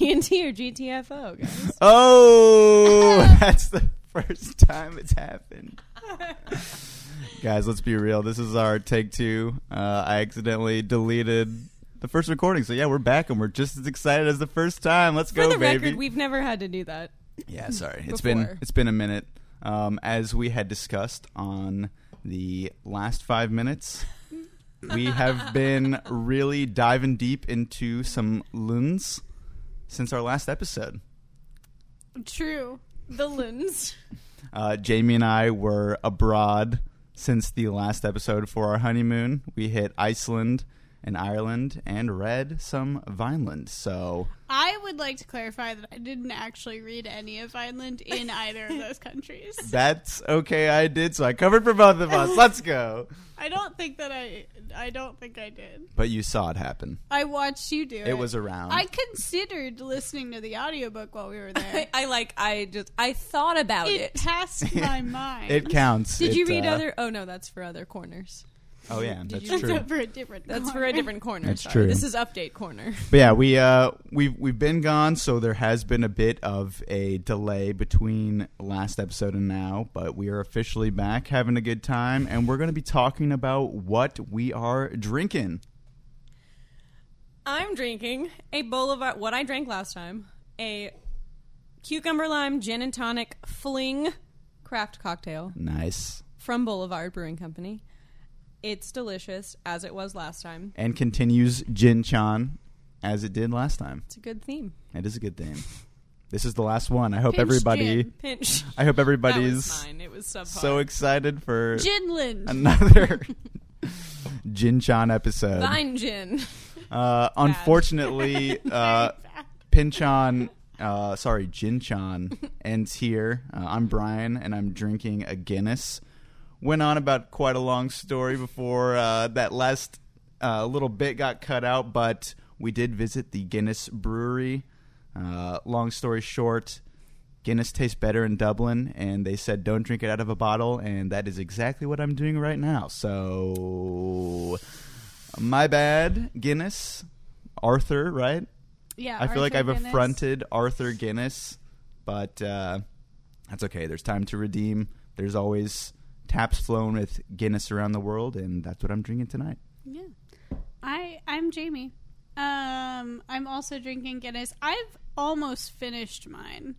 A or GTFO, guys. Oh, that's the first time it's happened. Guys, let's be real. This is our take two. Uh, I accidentally deleted the first recording, so yeah, we're back and we're just as excited as the first time. Let's For go, the baby. record, we've never had to do that. Yeah, sorry. It's been Before. it's been a minute. Um, as we had discussed on the last five minutes, we have been really diving deep into some loons since our last episode. True. The lens. Uh, Jamie and I were abroad since the last episode for our honeymoon. We hit Iceland and Ireland and read some Vineland. So I would like to clarify that I didn't actually read any of Vineland in either of those countries. that's okay. I did. So I covered for both of us. Let's go. I don't think that I. I don't think I did. But you saw it happen. I watched you do it. It was around. I considered listening to the audiobook while we were there. I, I like. I just. I thought about it it. passed my mind. It counts. Did It, you read uh, other? Oh no, that's for other corners. Oh yeah, that's you- That's true. for a different. That's for corner. a different corner. That's sorry. true. This is update corner. But yeah, we uh we've we've been gone, so there has been a bit of a delay between last episode and now, but we are officially back having a good time and we're gonna be talking about what we are drinking. I'm drinking a Boulevard. What I drank last time, a cucumber lime gin and tonic fling craft cocktail Nice. from Boulevard Brewing Company. It's delicious, as it was last time. And continues Jin Chan as it did last time. It's a good theme. It is a good theme. This is the last one. I hope Pinch everybody gin. Pinch. I hope everybody's fine. It was so excited for Ginland. another Jin Chan episode. Vine Jin. Uh, unfortunately, uh, Pinchan, uh, sorry, Jinchan ends here. Uh, I'm Brian, and I'm drinking a Guinness. Went on about quite a long story before uh, that last uh, little bit got cut out, but we did visit the Guinness Brewery. Uh, long story short, Guinness tastes better in Dublin, and they said don't drink it out of a bottle, and that is exactly what I'm doing right now. So, my bad, Guinness. Arthur, right? yeah, I feel like I've Guinness. affronted Arthur Guinness, but uh, that's okay. There's time to redeem. There's always taps flown with Guinness around the world, and that's what I'm drinking tonight. Yeah, I I'm Jamie. Um, I'm also drinking Guinness. I've almost finished mine.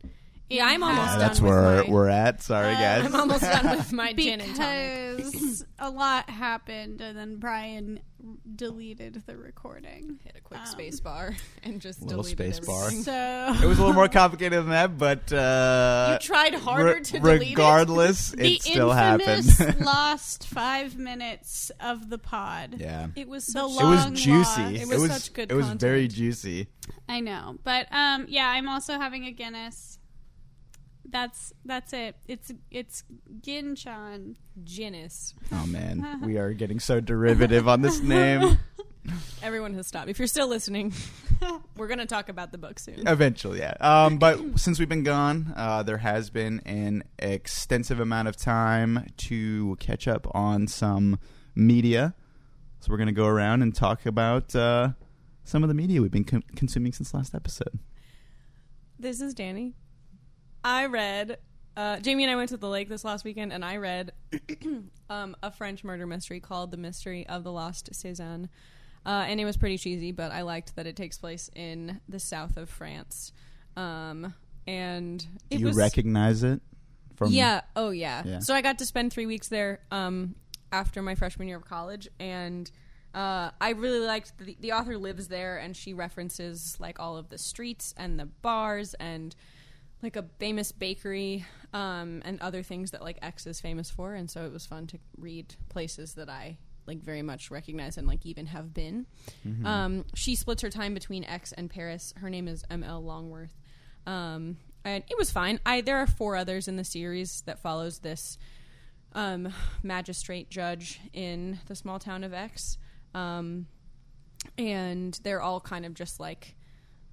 Yeah, I'm almost Uh, done that's with where my- we're at. Sorry, Uh, guys. I'm almost done with my gin and tonic. because a lot happened, and then Brian deleted the recording. Hit a quick Um, space bar and just Little deleted space bar. So it was a little more complicated than that, but uh, You tried harder re- to delete it. regardless, the it still happened. lost five minutes of the pod. yeah, It was The so it was long juicy. lost. It It was was such good It was very juicy. I know, but um, yeah, I'm also having a Guinness. That's that's it. It's it's Ginchan. Guinness. Oh man, we are getting so derivative on this name. Everyone has stopped. If you're still listening, we're going to talk about the book soon. Eventually, yeah. Um, but since we've been gone, uh, there has been an extensive amount of time to catch up on some media. So we're going to go around and talk about uh, some of the media we've been con- consuming since last episode. This is Danny. I read. Uh, Jamie and I went to the lake this last weekend, and I read um, a French murder mystery called "The Mystery of the Lost Cézanne," uh, and it was pretty cheesy, but I liked that it takes place in the south of France. Um, and Do it you was recognize it? From yeah. Oh, yeah. Yeah. So I got to spend three weeks there um, after my freshman year of college, and uh, I really liked the, the author lives there, and she references like all of the streets and the bars and like a famous bakery um, and other things that like Aix is famous for, and so it was fun to read places that I like very much recognize and like even have been. Um, she splits her time between Aix and Paris. Her name is M. L. Longworth, um, and it was fine. I there are four others in the series that follows this um, magistrate judge in the small town of Aix, um, and they're all kind of just like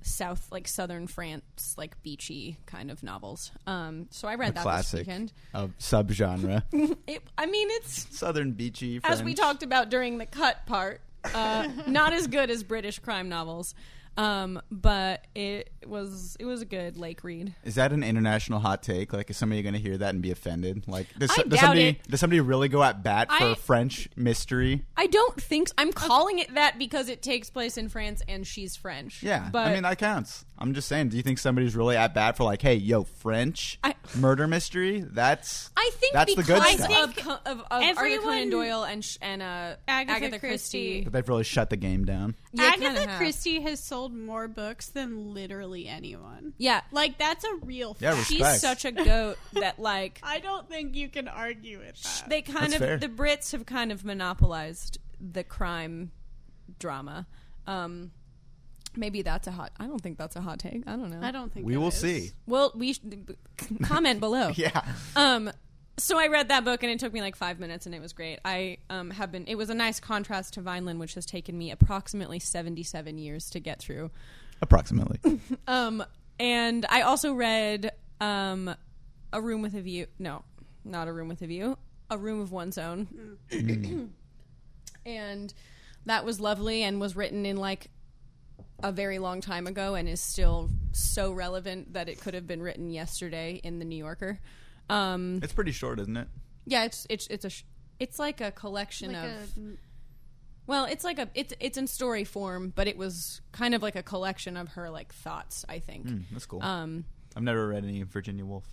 south, like southern France, like beachy kind of novels. Um, so I read a that classic this weekend. of subgenre, It, I mean, it's southern beachy. as we talked about during the cut part, uh, not as good as British crime novels. Um, but it was it was a good lake read. Is that an international hot take? Like, is somebody going to hear that and be offended? Like, does, I does doubt somebody it. does somebody really go at bat for I- French mystery? I don't think so. I'm calling it that because it takes place in France and she's French. Yeah, but I mean that counts. I'm just saying. Do you think somebody's really at bat for like, hey, yo, French I- murder mystery? That's I think that's the because good stuff. of, Co- of, of Arthur everyone- Conan Doyle and sh- and uh, Agatha Agatha, Christie. Christie. But they've really shut the game down. Yeah, kinda Agatha have. Christie has sold more books than literally anyone. Yeah, Like that's a real Yeah, fact. respect. she's such a goat that like I don't think you can argue with that. they kind That's of fair. the Brits have kind of monopolized the crime drama. Um, maybe that's a hot. I don't think that's a hot take. I don't know. I don't think We will is. see. Well, we sh- comment below. Yeah, Um, so I read that book and it took me like five minutes and it was great. I um, have been. It was a nice contrast to Vineland, which has taken me approximately seventy-seven years to get through. approximately. Um, and I also read um, a room with a view. No, not a room with a view. A room of one's own. and that was lovely and was written in like a very long time ago and is still so relevant that it could have been written yesterday in the New Yorker. Um, it's pretty short, isn't it? yeah, it's it's it's a sh- it's like a collection Like of a, well, it's like a it's it's in story form, but it was kind of like a collection of her like thoughts. I think. Mm, that's cool. Um, I've never read any Virginia Woolf.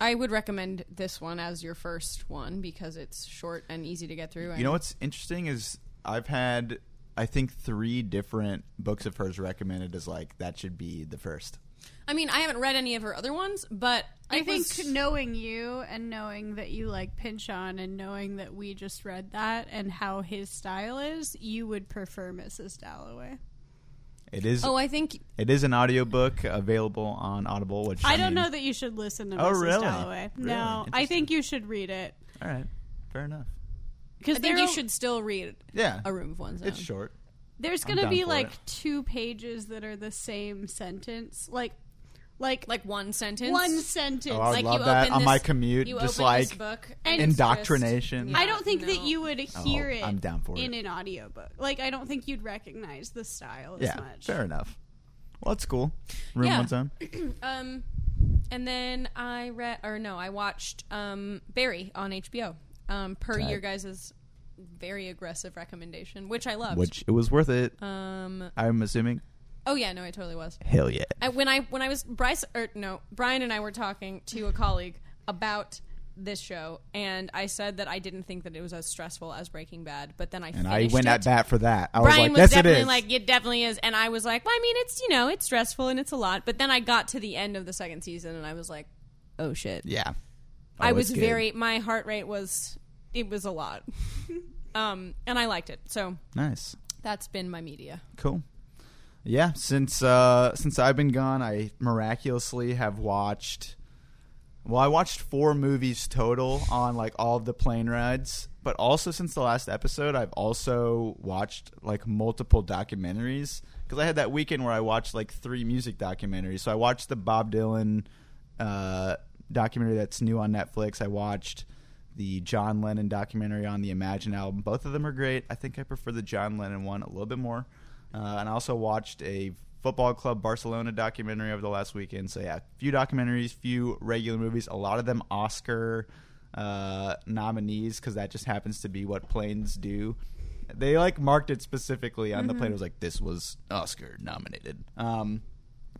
I would recommend this one as your first one because it's short and easy to get through. And You know what's interesting is I've had I think three different books of hers recommended as like that should be the first. I mean, I haven't read any of her other ones, but I think was- knowing you and knowing that you like Pynchon and knowing that we just read that and how his style is, you would prefer Mrs. Dalloway. It is Oh, I think it is an audiobook available on Audible, which I I don't mean- know that you should listen to Oh, Mrs. really? Dalloway. Really? No, I think you should read it All right, fair enough. I because think you should still read Yeah, A Room of One's Own. it's short. There's going to be like it. two pages that are the same sentence, like like Like one sentence. one sentence. Oh, I would Like love you that open on my commute, you just open this like book And it's indoctrination. just- I don't think that no. you would hear Oh, it I'm down for in it. an audiobook. Like I don't think you'd recognize the style as yeah, much. fair enough. Well, that's cool. Room Yeah. one's own. Um, and then I read, or no, I watched um, Barry on HBO. Um, per Tight. your guys' very aggressive recommendation, which I loved. Which it was worth it. um, I'm assuming. Oh yeah, no, I totally was. Hell yeah. I, when I when I was Bryce or no Brian and I were talking to a colleague about this show, and I said that I didn't think that it was as stressful as Breaking Bad, but then I And I went it. at bat for that. I Brian was like, "Yes, it definitely is." like, it definitely is, and I was like, well, I mean, it's you know, it's stressful and it's a lot, but then I got to the end of the second season, and I was like, oh shit, yeah. I was good. very, my heart rate was, it was a lot, um, and I liked it, so nice. that's been my media. Cool. Yeah, since uh, since I've been gone, I miraculously have watched. Well, I watched four movies total on like all of the plane rides, but also since the last episode, I've also watched like multiple documentaries because I had that weekend where I watched like three music documentaries. So I watched the Bob Dylan uh, documentary that's new on Netflix. I watched the John Lennon documentary on the Imagine album. Both of them are great. I think I prefer the John Lennon one a little bit more. Uh, and I also watched a Football Club Barcelona documentary over the last weekend. So yeah, a few documentaries, few regular movies. A lot of them Oscar uh, nominees because that just happens to be what planes do. They like marked it specifically on the plane. It was like this was Oscar nominated. Um,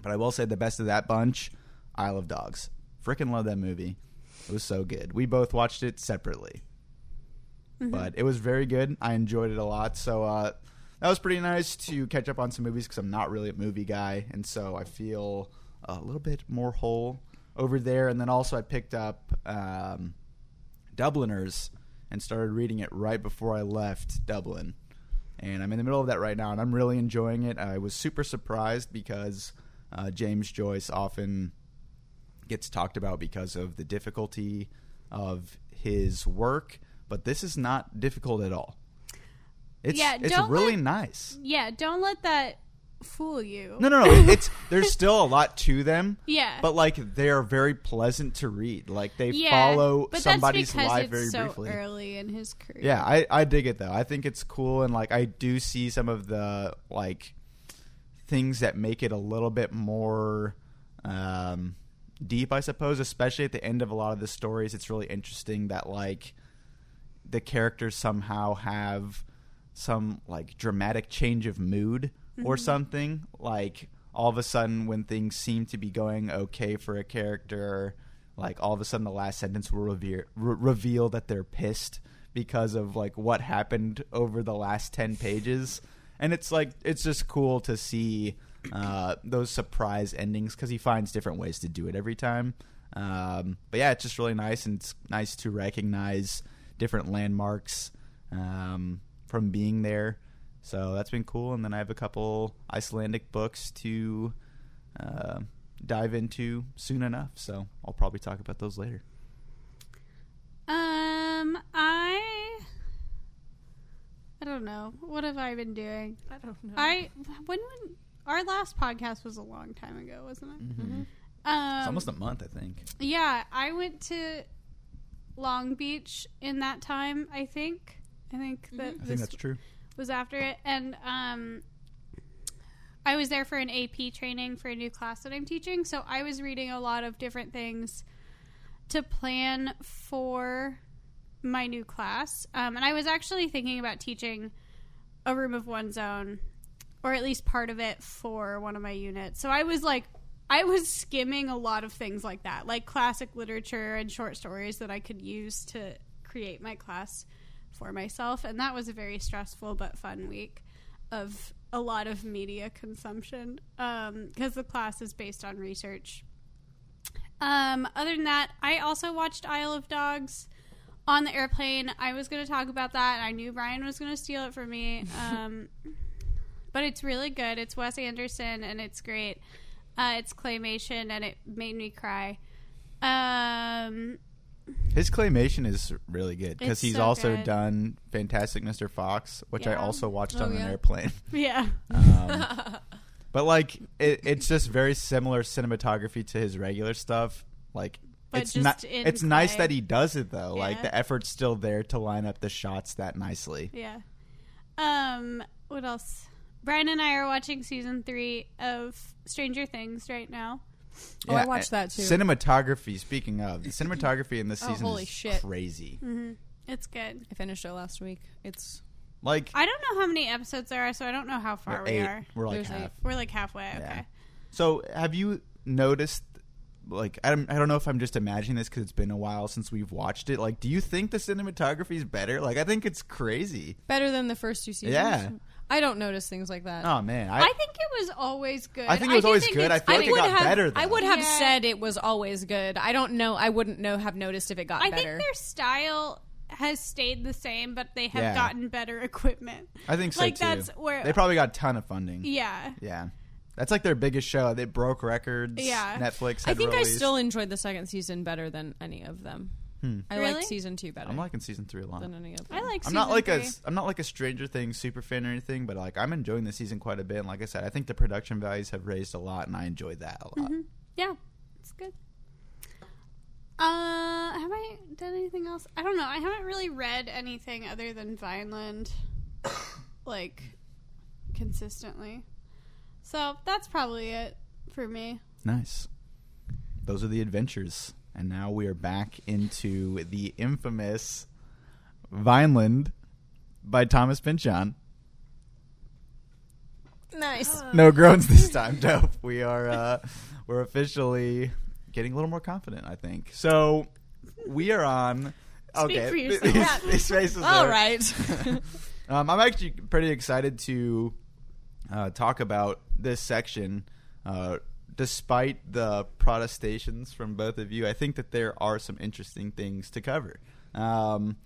but I will say the best of that bunch, Isle of Dogs. Freaking love that movie. It was so good. We both watched it separately, but it was very good. I enjoyed it a lot. So uh, that was pretty nice to catch up on some movies because I'm not really a movie guy, and so I feel a little bit more whole over there. And then also I picked up um, Dubliners and started reading it right before I left Dublin. And I'm in the middle of that right now, and I'm really enjoying it. I was super surprised because uh, James Joyce often gets talked about because of the difficulty of his work, but this is not difficult at all. It's Yeah, it's really let- nice. Yeah, don't let that fool you. No, no, no. It's there's still a lot to them. Yeah. But like they are very pleasant to read. Like they yeah, follow somebody's that's life it's very so briefly. early in his career. Yeah, I, I dig it though. I think it's cool and like I do see some of the like things that make it a little bit more um, deep, I suppose. Especially at the end of a lot of the stories, it's really interesting that like the characters somehow have some like dramatic change of mood or something. Like all of a sudden, when things seem to be going okay for a character, like all of a sudden the last sentence will reveal, re- reveal that they're pissed because of like what happened over the last 10 pages. And it's like it's just cool to see uh, those surprise endings because he finds different ways to do it every time. Um, but yeah it's just really nice and it's nice to recognize different landmarks. Um, from being there so that's been cool and then i have a couple icelandic books to uh, dive into soon enough so i'll probably talk about those later Um, I I don't know. What have I been doing? I don't know. I when when our last podcast was a long time ago, wasn't it? mm-hmm. Um, it's almost a month i think Yeah, I went to Long Beach in that time. I think. I think that i think that's true was after it, and um, I was there for an AP training for a new class that I'm teaching. So I was reading a lot of different things to plan for my new class, um, and I was actually thinking about teaching a room of one's own, or at least part of it for one of my units. So I was like. I was skimming a lot of things like that, like classic literature and short stories that I could use to create my class for myself. And that was a very stressful but fun week of a lot of media consumption because the class is based on research. Um, other than that, I also watched Isle of Dogs on the airplane. I was going to talk about that. I knew Brian was going to steal it from me. Um, but it's really good. It's Wes Anderson and it's great. Uh, it's claymation and it made me cry. Um, His claymation is really good because It's he's so also good. done Fantastic Mr. Fox, which I Yeah. also watched Oh, on an yeah. airplane. yeah. Um, but like, it, it's just very similar cinematography to his regular stuff. Like, But it's just not. in It's nice clay. that he does it though. Like Yeah. the effort's still there to line up the shots that nicely. Yeah. Um, what else? Brian and I are watching season three of Stranger Things right now. Oh, I watched that, too. Cinematography. Speaking of the cinematography in this Oh, season, holy is shit. crazy. Mm-hmm. It's good. I finished it last week. It's Like I don't know how many episodes there are, so I don't know how far we're we eight. are. We're like There's half. eight. We're like halfway. Yeah. Okay. So, have you noticed? Like, I don't, I don't know if I'm just imagining this because it's been a while since we've watched it. Like, do you think the cinematography is better? Like, I think it's crazy. better than the first two seasons. Yeah. I don't notice things like that. Oh man, I, I, think it was always good. I think it was do always think good. it's- I feel I like it would got have, better, though. I would have Yeah. said it was always good. I don't know. I wouldn't know have noticed if it got I better. think their style has stayed the same, but they have Yeah. gotten better equipment. I think so like too. that's where they probably got a ton of funding. yeah. Yeah, that's like their biggest show. They broke records. Yeah. Netflix. I Had think I released. still enjoyed the second season better than any of them. Hmm. I Really? like season two better I'm liking season three a lot. than any of them. I like. I'm not season like three. a I'm not like a Stranger Things super fan or anything, but like I'm enjoying the season quite a bit. And like I said, I think the production values have raised a lot, and I enjoyed that a lot. Mm-hmm. Yeah, it's good. Uh, have I done anything else? I don't know. I haven't really read anything other than Vineland, like consistently. So that's probably it for me. Nice. Those are the adventures. And now we are back into the infamous Vineland by Thomas Pynchon. nice. No groans this time. Dope. We are uh we're officially getting a little more confident, I think. So we are on okay. for yourself. These, Yeah. these faces All are- right. um, I'm actually pretty excited to uh, talk about this section. Uh, despite the protestations from both of you, I think that there are some interesting things to cover. Um,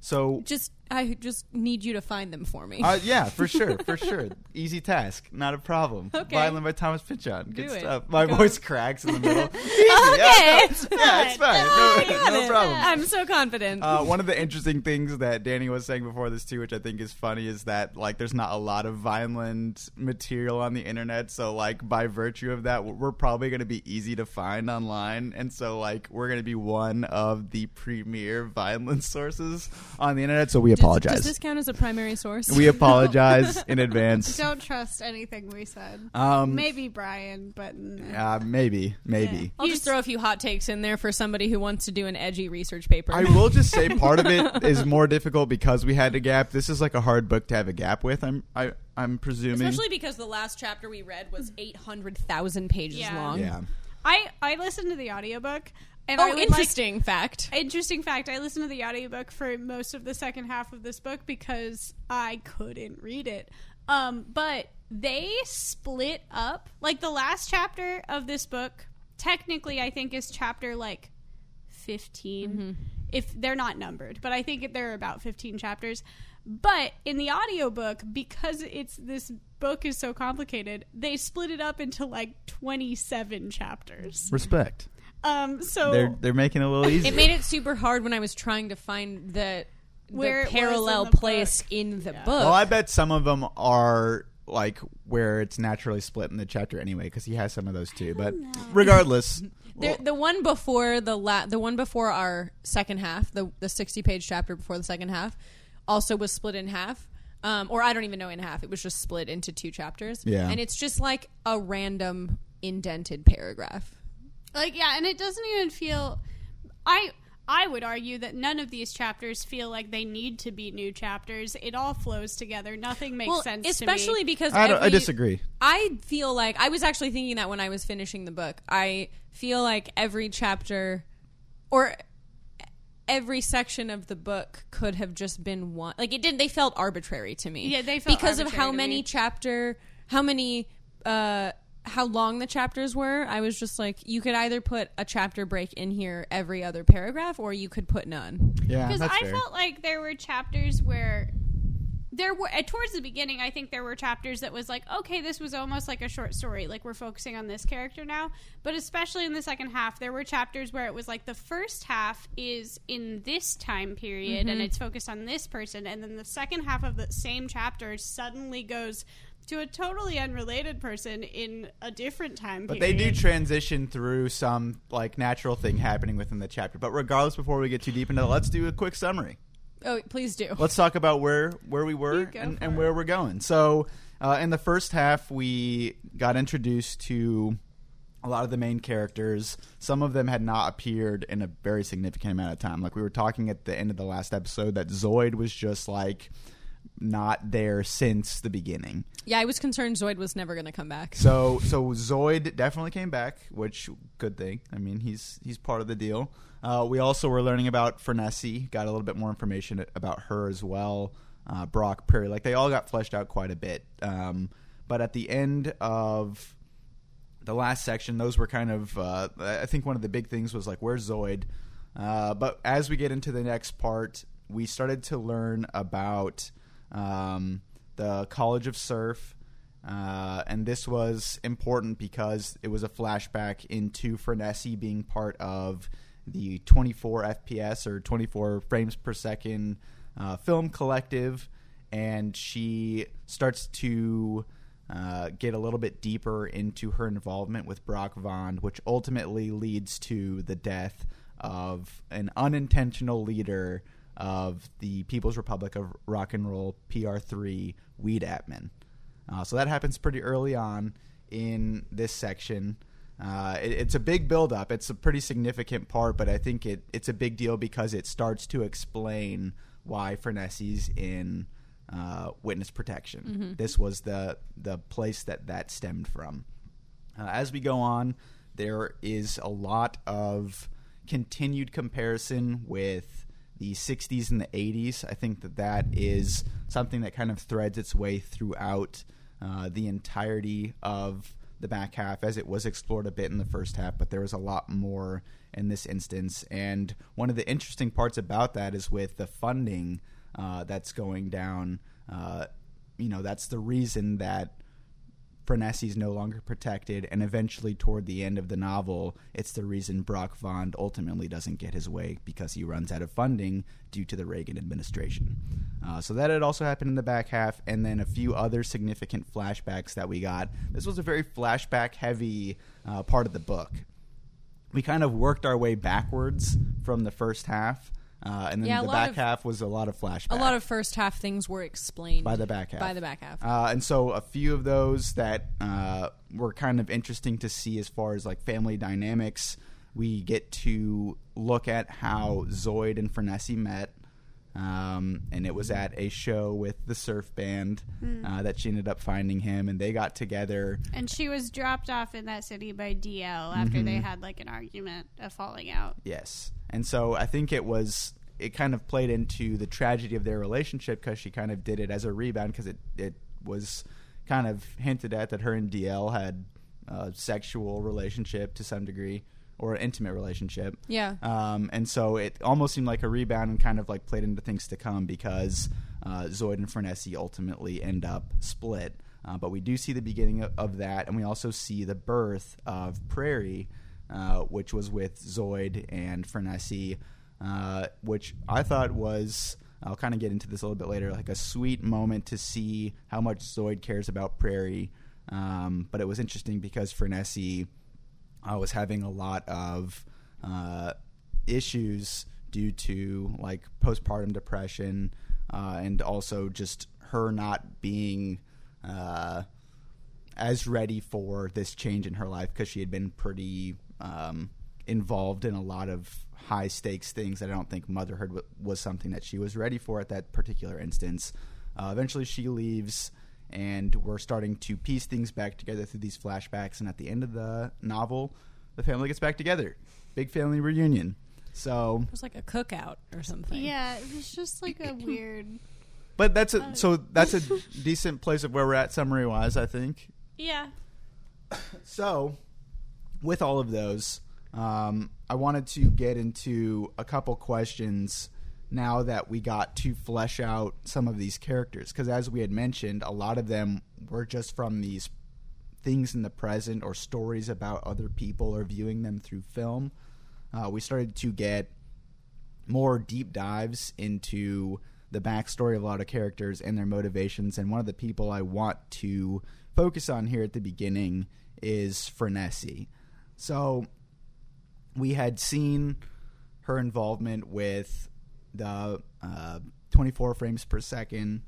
so, just I just need you to find them for me. uh, yeah, for sure, for sure. Easy task, not a problem. Okay. Violin by Thomas Pynchon. Good Do it. stuff. My Go. voice cracks in the middle. Easy. Okay, yeah, it's yeah, it's fine. fine. No, no it. problem. I'm so confident. Uh, one of the interesting things that Danny was saying before this too, which I think is funny, is that like there's not a lot of Vineland material on the internet. So like by virtue of that, we're probably going to be easy to find online, and so like we're going to be one of the premier Vineland sources on the internet. So we apologize. Does this count as a primary source? we apologize in advance. Don't trust anything we said. Um, Maybe Brian, but no. uh, maybe, maybe. I'll just throw a few hot takes in there for somebody who wants to do an edgy research paper. I will just say part of it is more difficult because we had a gap. This is like a hard book to have a gap with. I'm I, I'm presuming. Especially because the last chapter we read was 800,000 pages Yeah. long. yeah. I I listened to the audiobook and Oh, I would like- interesting fact. interesting fact i listened to the audiobook for most of the second half of this book because i couldn't read it um, but they split up like the last chapter of this book technically i think is chapter like 15 if they're not numbered but i think there are about 15 chapters but in the audiobook because it's this book is so complicated they split it up into like 27 chapters Respect. Um so They're they're making it a little easier. It made it super hard when I was trying to find the, the Where it was in parallel the place book. in the Yeah. book. well, I bet some of them are like where it's naturally split in the chapter anyway, because he has some of those too. But regardless, The, the one before the la- the one before our second half, the the sixty page chapter before the second half, also was split in half. Um, or I don't even know in half. It was just split into two chapters. Yeah. and it's just like a random indented paragraph. Like yeah and it doesn't even feel i i would argue that none of these chapters feel like they need to be new chapters it all flows together nothing makes well, sense especially to me. because I, don't, I disagree. I feel like I was actually thinking that when I was finishing the book. I feel like every chapter or every section of the book could have just been one. Like it didn't. They felt arbitrary to me. Yeah, they felt because of how to many me. chapter, how many, uh, how long the chapters were. I was just like, you could either put a chapter break in here every other paragraph, or you could put none. Yeah, because i fair. felt like there were chapters where there were uh, towards the beginning i think there were chapters that was like okay this was almost like a short story like we're focusing on this character now but especially in the second half there were chapters where it was like the first half is in this time period and it's focused on this person and then the second half of the same chapter suddenly goes to a totally unrelated person in a different time period. But they do transition through some like natural thing happening within the chapter. But regardless, before we get too deep into it let's do a quick summary. Oh, please do. Let's talk about where where we were and, and where we're going. So, uh, in the first half, we got introduced to a lot of the main characters. Some of them had not appeared in a very significant amount of time. Like we were talking at the end of the last episode, that Zoyd was just like not there since the beginning. Yeah, I was concerned Zoyd was never going to come back. So so Zoyd definitely came back, which good thing. I mean, he's he's part of the deal. Uh, we also were learning about Frenesi, got a little bit more information about her as well. Uh, Brock Prairie, like they all got fleshed out quite a bit. Um, but at the end of the last section, those were kind of. Uh, I think one of the big things was like, where's Zoyd? Uh, but as we get into the next part, we started to learn about um, the College of Surf. Uh, and this was important because it was a flashback into Frenesi being part of the 24 FPS or 24 frames per second uh, film collective. And she starts to uh, get a little bit deeper into her involvement with Brock Vond, which ultimately leads to the death of an unintentional leader of the People's Republic of Rock and Roll PR3, Weed Atman. Uh, so that happens pretty early on in this section. Uh, it, it's a big build-up. It's a pretty significant part, but I think it, it's a big deal because it starts to explain why Frenesi's in uh, witness protection. This was the the place that that stemmed from. Uh, as we go on, there is a lot of continued comparison with the 60s and the 80s. I think that that is something that kind of threads its way throughout uh, the entirety of the back half, as it was explored a bit in the first half, but there was a lot more in this instance. And one of the interesting parts about that is with the funding uh, that's going down. Uh, you know, that's the reason that Frenesi's no longer protected, and eventually, toward the end of the novel, it's the reason Brock Vond ultimately doesn't get his way because he runs out of funding due to the Reagan administration. Uh, so that had also happened in the back half, and then a few other significant flashbacks that we got. This was a very flashback heavy uh, part of the book. We kind of worked our way backwards from the first half. Uh, and then Yeah, the back of- half was a lot of flashbacks. A lot of first half things were explained by the back half. by the back half. Uh, and so a few of those that uh, were kind of interesting to see as far as like family dynamics. We get to look at how Zoyd and Frenesi met. Um, and it was at a show with the surf band Hmm. uh, that she ended up finding him, and they got together. And she was dropped off in that city by DL after they Mm-hmm. had like an argument, a falling out. Yes, and so I think it was it kind of played into the tragedy of their relationship because she kind of did it as a rebound because it it was kind of hinted at that her and DL had a sexual relationship to some degree or an intimate relationship. yeah. Um, and so it almost seemed like a rebound and kind of like played into things to come because uh, Zoyd and Frenesi ultimately end up split. Uh, but we do see the beginning of, of that, and we also see the birth of Prairie, uh, which was with Zoyd and Frenesi, uh, which I thought was. I'll kind of get into this a little bit later, like a sweet moment to see how much Zoyd cares about Prairie. Um, but it was interesting because Frenesi I was having a lot of uh, issues due to like postpartum depression uh, and also just her not being uh, as ready for this change in her life because she had been pretty um, involved in a lot of high stakes things that I don't think motherhood w- was something that she was ready for at that particular instance. Uh, eventually, she leaves, and we're starting to piece things back together through these flashbacks. And at the end of the novel, the family gets back together. Big family reunion. So, It was like a cookout or something. Yeah, it was just like a weird. but that's a so that's a decent place of where we're at summary wise. I think. Yeah. So, with all of those, um, I wanted to get into a couple questions now that we got to flesh out some of these characters. Because, as we had mentioned, a lot of them were just from these things in the present or stories about other people or viewing them through film. Uh, we started to get more deep dives into the backstory of a lot of characters and their motivations. And one of the people I want to focus on here at the beginning is Frenesi. So we had seen her involvement with the uh, 24 frames per second.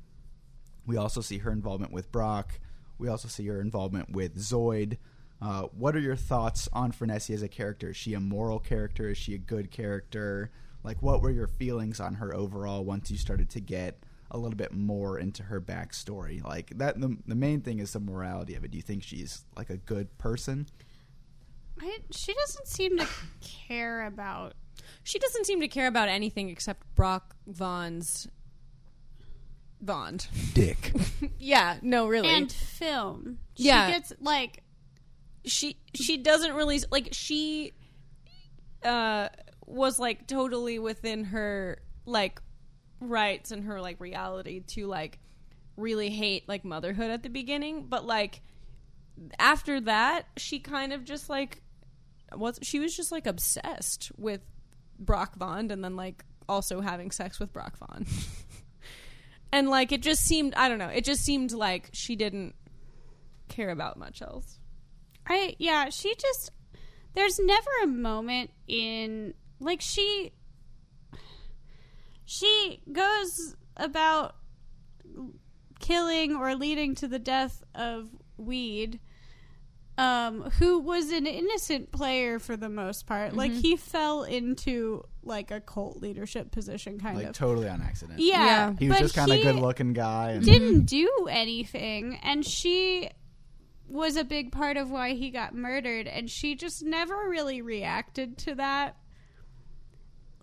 We also see her involvement with Brock. We also see her involvement with Zoyd. Uh, what are your thoughts on Frenesi as a character? Is she a moral character? Is she a good character? Like, what were your feelings on her overall once you started to get a little bit more into her backstory? Like that, the, the main thing is the morality of it. Do you think she's like a good person? I, she doesn't seem to care about. She doesn't seem to care about anything except Brock Vaughn's Bond. Dick. yeah, no, really. And film. She Yeah. gets like. she she doesn't really like she uh was like totally within her like rights and her like reality to like really hate like motherhood at the beginning but like after that she kind of just like was she was just like obsessed with Brock Vaughn and then like also having sex with Brock Vaughn. And like it just seemed I don't know it just seemed like she didn't care about much else. I yeah, she just there's never a moment in like she she goes about killing or leading to the death of Weed um who was an innocent player for the most part. Like he fell into like a cult leadership position kind like of. totally on accident. yeah, Yeah. He was but just kind of he- good looking guy. And didn't do anything and she was a big part of why he got murdered and she just never really reacted to that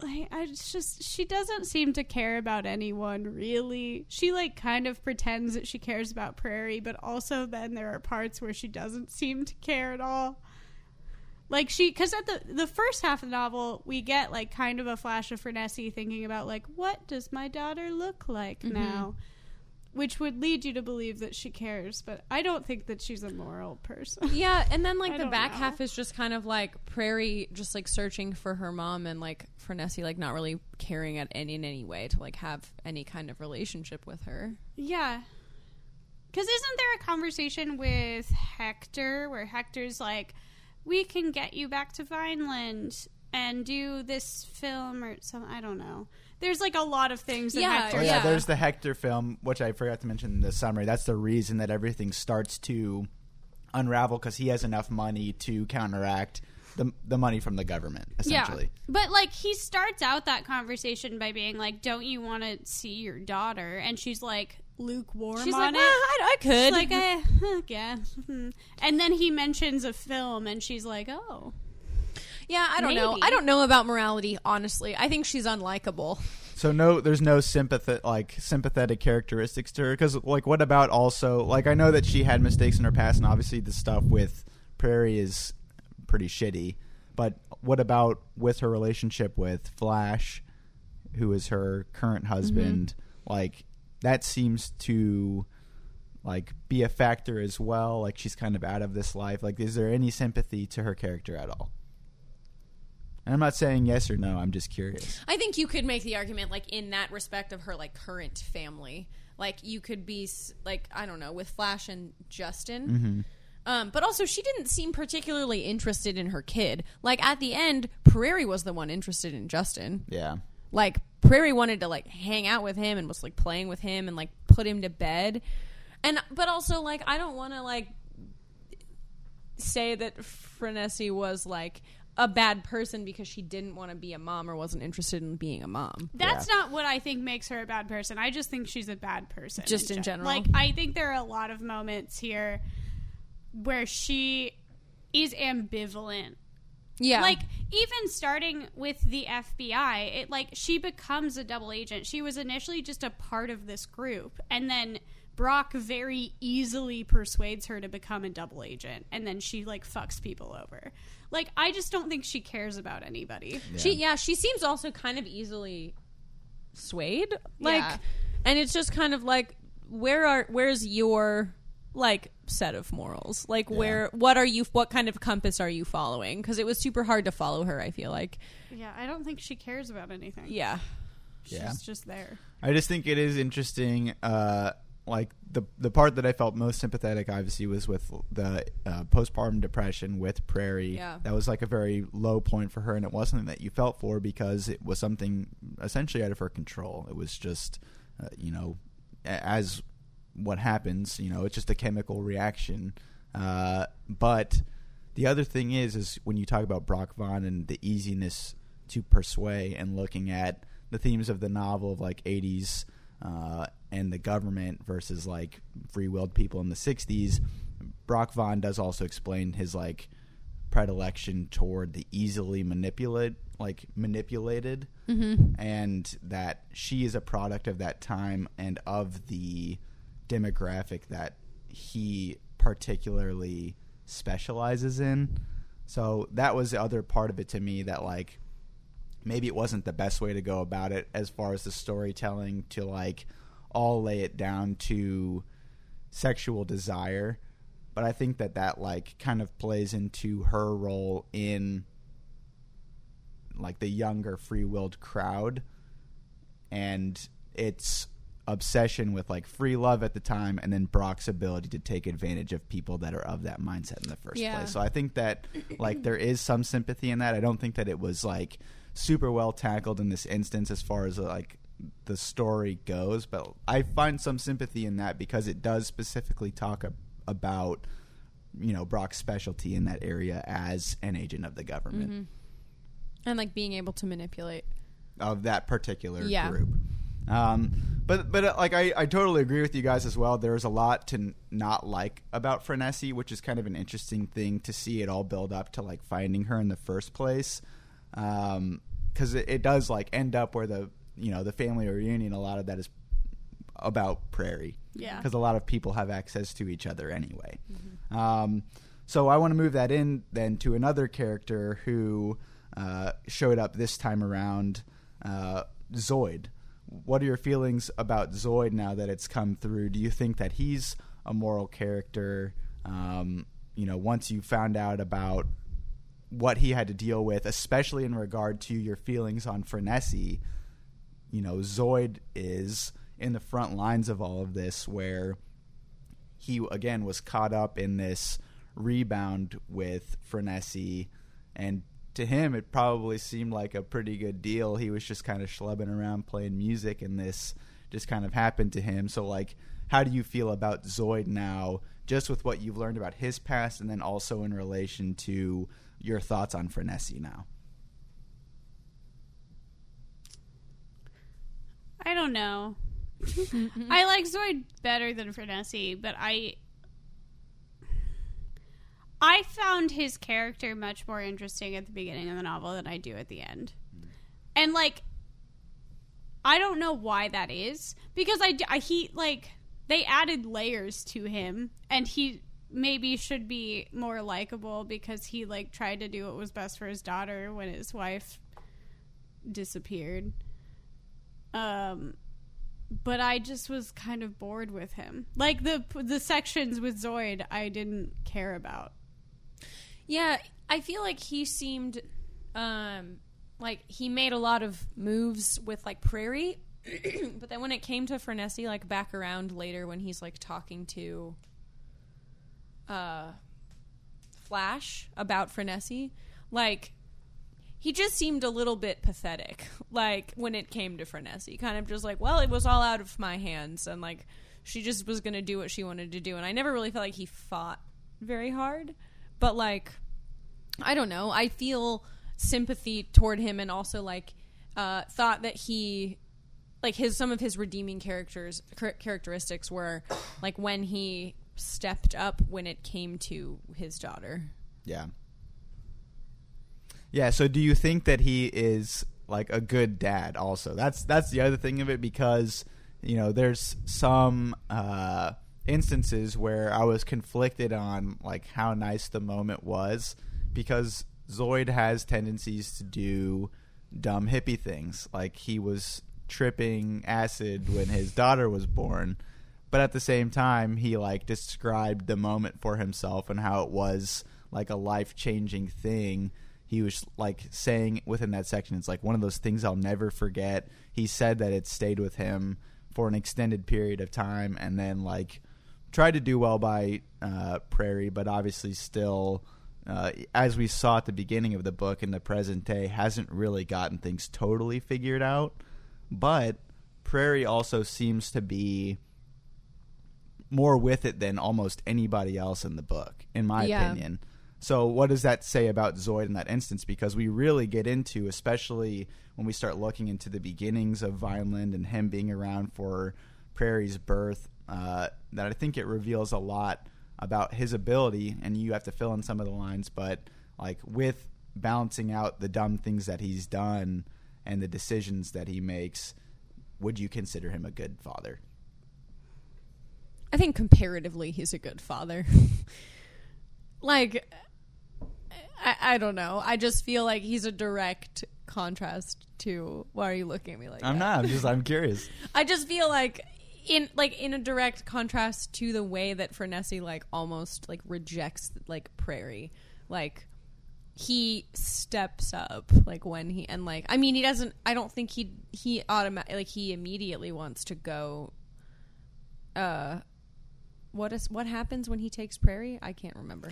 like i just she doesn't seem to care about anyone really. She like kind of pretends that she cares about prairie but also then there are parts where she doesn't seem to care at all. Like she because at the the first half of the novel we get like kind of a flash of Frenesi thinking about like what does my daughter look like mm-hmm. now which would lead you to believe that she cares but i don't think that she's a moral person Yeah, and then like the back know. half is just kind of like Prairie just like searching for her mom and like Frenesi like not really caring at any in any way to like have any kind of relationship with her. yeah because isn't there a conversation with hector where hector's like we can get you back to vineland and do this film or some. I don't know. There's like a lot of things. That Yeah, Hector Oh yeah, Yeah. there's the Hector film, which I forgot to mention in the summary. That's the reason that everything starts to unravel because he has enough money to counteract the the money from the government, essentially. Yeah. But like he starts out that conversation by being like, "Don't you want to see your daughter?" And she's like lukewarm She's on like, it. "Well, I, I could. She's like, eh, I guess. Hmm. And then he mentions a film, and she's like, "Oh, yeah, I don't know. I don't know about morality. Honestly, I think she's unlikable. So no, there's no sympathetic like sympathetic characteristics to her because like what about also like I know that she had mistakes in her past and obviously the stuff with Prairie is pretty shitty, but what about with her relationship with Flash, who is her current mm-hmm. husband? Like that seems to like be a factor as well. Like she's kind of out of this life. Like is there any sympathy to her character at all? And I'm not saying yes or no. I'm just curious. I think you could make the argument, like in that respect of her like current family. Like you could be like I don't know with Flash and Justin. Um, but also, she didn't seem particularly interested in her kid. Like at the end, Prairie was the one interested in Justin. Yeah. Like Prairie wanted to like hang out with him and was like playing with him and like put him to bed. And but also like I don't want to like say that Frenesi was like a bad person because she didn't want to be a mom or wasn't interested in being a mom. That's not what I think makes her a bad person. I just think she's a bad person. Just in gen- general. Like, I think there are a lot of moments here where she is ambivalent. Yeah. Like, even starting with the FBI, it like she becomes a double agent. She was initially just a part of this group, and then Brock very easily persuades her to become a double agent, and then she like fucks people over. Like, I just don't think she cares about anybody. She yeah, she seems also kind of easily swayed. Like Yeah. and it's just kind of like where are where's your like set of morals? Like where what are you what kind of compass are you following? Cuz it was super hard to follow her, I feel like. Yeah, I don't think she cares about anything. Yeah. She's Yeah. just there. I just think it is interesting. Uh, like the the part that I felt most sympathetic, obviously, was with the uh, postpartum depression with Prairie. Yeah. that was like a very low point for her, and it wasn't something that you felt for because it was something essentially out of her control. It was just, uh, you know, as what happens. You know, it's just a chemical reaction. Uh, but the other thing is, is when you talk about Brock Vaughn and the easiness to persuade and looking at the themes of the novel of like 80s uh, and the government versus like free willed people in the 60s, Brock Vaughn does also explain his like predilection toward the easily manipulate like manipulated. Mm-hmm. And that she is a product of that time and of the demographic that he particularly specializes in. So that was the other part of it to me that like maybe it wasn't the best way to go about it as far as the storytelling to like all lay it down to sexual desire but i think that that like kind of plays into her role in like the younger free-willed crowd and its obsession with like free love at the time and then Brock's ability to take advantage of people that are of that mindset in the first Yeah. place. So I think that like there is some sympathy in that. I don't think that it was like super well tackled in this instance as far as like the story goes, but I find some sympathy in that because it does specifically talk ab- about you know Brock's specialty in that area as an agent of the government And like being able to manipulate. of that particular Yeah. group. Um, but but uh, like I, I totally agree with you guys as well. There's a lot to n- not like about Frenesi, which is kind of an interesting thing to see it all build up to like finding her in the first place. Because it, it does like end up where the you know the family reunion. A lot of that is about Prairie. Yeah. Because a lot of people have access to each other anyway. Um, so I want to move that in then to another character who uh, showed up this time around, uh, Zoyd. What are your feelings about Zoyd now that it's come through? Do you think that he's a moral character? Um, you know, once you found out about what he had to deal with, especially in regard to your feelings on Frenesi, you know, Zoyd is in the front lines of all of this, where he again was caught up in this rebound with Frenesi and to him, it probably seemed like a pretty good deal. He was just kind of schlepping around playing music, and this just kind of happened to him. So, like, how do you feel about Zoyd now, just with what you've learned about his past, and then also in relation to your thoughts on Frenesi now? I don't know. I like Zoyd better than Frenesi, but I I found his character much more interesting at the beginning of the novel than I do at the end. Mm. And like I don't know why that is because I, I he like they added layers to him and he maybe should be more likable because he like tried to do what was best for his daughter when his wife disappeared. Um but I just was kind of bored with him. Like the the sections with Zoyd, I didn't care about. Yeah, I feel like he seemed um like he made a lot of moves with like Prairie, but then when it came to Frenesi, like back around later when he's like talking to uh Flash about Frenesi, like he just seemed a little bit pathetic. Like when it came to Frenesi, kind of just like, well, it was all out of my hands, and like she just was going to do what she wanted to do, and I never really felt like he fought very hard, but like I don't know, I feel sympathy toward him, and also like uh, thought that he like his some of his redeeming characters characteristics were like when he stepped up when it came to his daughter. Yeah. Yeah, so do you think that he is like a good dad also? That's that's the other thing of it because you know, there's some uh instances where I was conflicted on like how nice the moment was because Zoyd has tendencies to do dumb hippie things. Like he was tripping acid when his daughter was born, but at the same time he like described the moment for himself and how it was like a life-changing thing. He was like saying within that section it's like one of those things I'll never forget. He said that it stayed with him for an extended period of time and then like tried to do well by uh, Prairie, but obviously still, uh, as we saw at the beginning of the book in the present day, hasn't really gotten things totally figured out. But Prairie also seems to be more with it than almost anybody else in the book, in my Yeah. opinion. So, what does that say about Zoyd in that instance? Because we really get into, especially when we start looking into the beginnings of Vineland and him being around for Prairie's birth, uh, that I think it reveals a lot about his ability. And you have to fill in some of the lines, but like with balancing out the dumb things that he's done and the decisions that he makes, would you consider him a good father? I think comparatively, he's a good father. like, I, I don't know. I just feel like he's a direct contrast to. Why are you looking at me like that? I'm that? not. I'm just. I'm curious. I just feel like in like in a direct contrast to the way that Frenesi like almost like rejects like Prairie, like he steps up like when he and like I mean he doesn't I don't think he he automatic like he immediately wants to go uh what is what happens when he takes Prairie? I can't remember.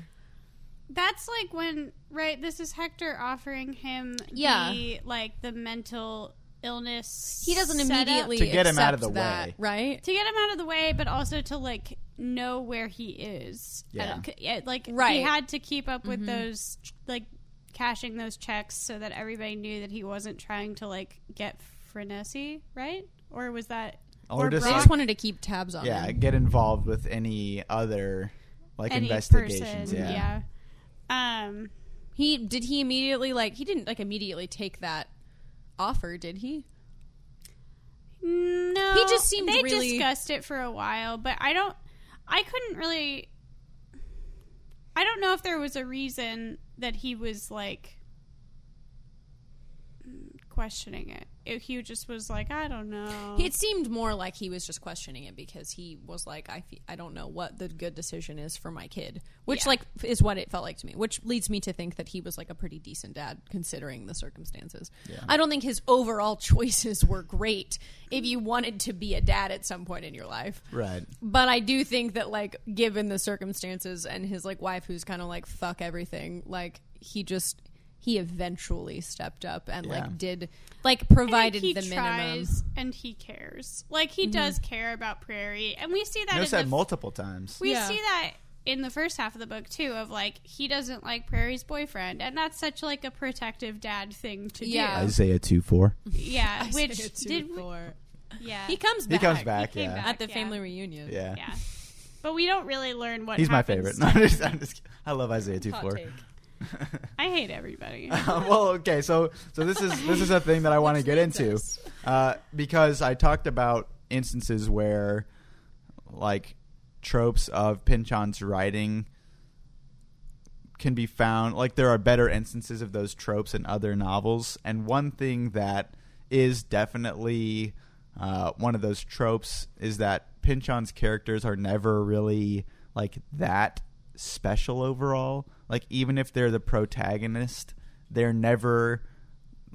That's like when right. This is Hector offering him Yeah. the like the mental illness. He doesn't immediately To get him out of the that, way. right? to get him out of the way, but also to like know where he is. Yeah. And, yeah, like he had to keep up with mm-hmm. those like cashing those checks so that everybody knew that he wasn't trying to like get Frenesi, right? Or was that Or just They like- just wanted to keep tabs on yeah, him. get involved with any other like any investigations. person? yeah. yeah. Um. He did he immediately like he didn't like immediately take that offer, did he? No, He just seemed They really- discussed it for a while, but I don't. I couldn't really. I don't know if there was a reason that he was like questioning it. If he just was like, I don't know. It seemed more like he was just questioning it because he was like, I, fe- I don't know what the good decision is for my kid, which Yeah. like is what it felt like to me. Which leads me to think that he was like a pretty decent dad considering the circumstances. I don't think his overall choices were great if you wanted to be a dad at some point in your life. Right. But I do think that like given the circumstances and his like wife who's kind of like fuck everything, like he just he eventually stepped up and Yeah. like did like I think provided he the minimum. tries and he cares. Like he mm-hmm. does care about Prairie, and we see that. Notice in that the, multiple times. we Yeah. see that in the first half of the book too. Of like he doesn't like Prairie's boyfriend, and that's such like a protective dad thing to Yeah. do. Isaiah two four. Yeah, which two did we- four. yeah He comes back He comes back. came yeah, back. at the Yeah. family reunion. yeah. yeah. But we don't really learn what He's my favorite. No, I'm just, I'm just. I love Isaiah two Hot four. take. I hate everybody. well, okay, so so this is this is a thing that I want to get into uh, because I talked about instances where like tropes of Pynchon's writing can be found like there are better instances of those tropes in other novels and one thing that is definitely uh, one of those tropes is that Pynchon's characters are never really like that special overall like even if they're the protagonist they're never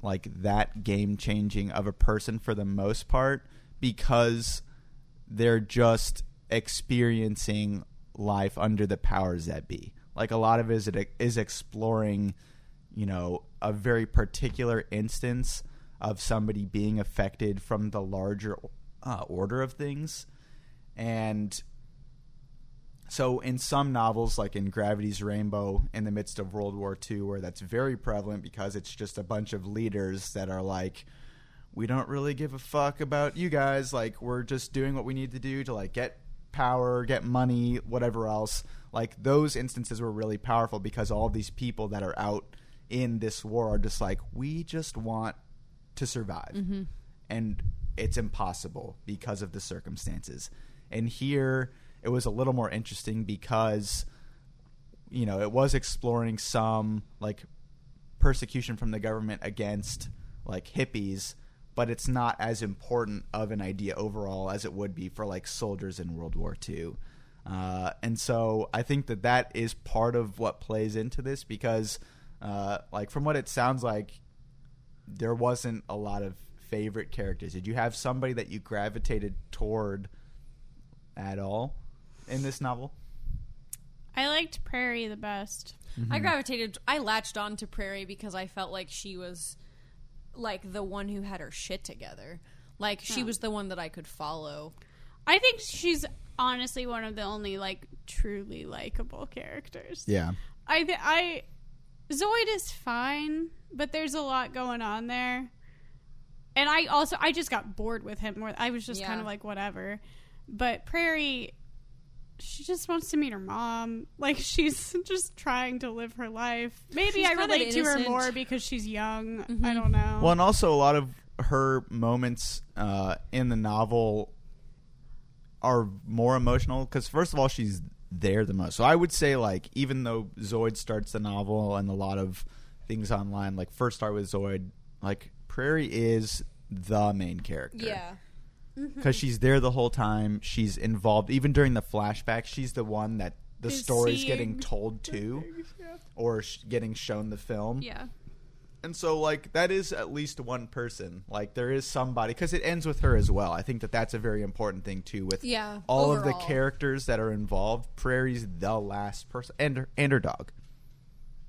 like that game changing of a person for the most part because they're just experiencing life under the powers that be. Like a lot of it is, is exploring, you know, a very particular instance of somebody being affected from the larger uh, order of things. And so in some novels, like in Gravity's Rainbow, in the midst of World War II, where that's very prevalent because it's just a bunch of leaders that are like, we don't really give a fuck about you guys. Like, we're just doing what we need to do to like get power, get money, whatever else. Like those instances were really powerful because all these people that are out in this war are just like, we just want to survive, mm-hmm. and it's impossible because of the circumstances. And here, it was a little more interesting because you know it was exploring some like persecution from the government against like hippies but it's not as important of an idea overall as it would be for like soldiers in world war ii uh, and so i think that that is part of what plays into this because uh, like from what it sounds like there wasn't a lot of favorite characters. Did you have somebody that you gravitated toward at all in this novel I liked Prairie the best. Mm-hmm. I gravitated. I latched on to Prairie because I felt like she was like the one who had her shit together. Like she Oh. was the one that I could follow. I think she's honestly one of the only like truly likable characters. yeah I th- I Zoyd is fine, but there's a lot going on there. And I also I just got bored with him. More, I was just kind of like whatever. But Prairie, she just wants to meet her mom. Like she's just trying to live her life. Maybe She's I relate to her more because she's young. Mm-hmm. I don't know. Well, and also a lot of her moments uh, in the novel are more emotional because first of all, she's there the most. So I would say like even though Zoyd starts the novel and a lot of things online like first start with Zoyd, like Prairie is the main character. Because she's there the whole time. She's involved even during the flashback. She's the one that the Is story's seeing getting told to, or sh- getting shown the film. yeah. And so, like, that is at least one person. Like, there is somebody because it ends with her as well. I think that that's a very important thing too. With Yeah, all of the characters that are involved, Prairie's the last person, and her, and her dog,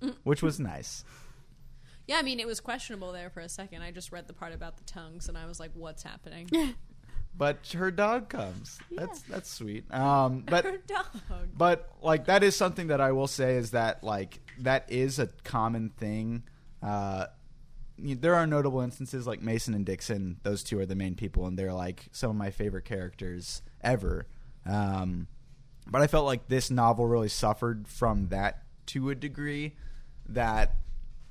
Mm. which was nice. Yeah, I mean it was questionable there for a second. I just read the part about the tongues and I was like, "What's happening?" But her dog comes. That's that's sweet. Um, but Her dog. but like that is something that I will say is that like that is a common thing. Uh, there are notable instances like Mason and Dixon; those two are the main people, and they're like some of my favorite characters ever. Um, but I felt like this novel really suffered from that to a degree. That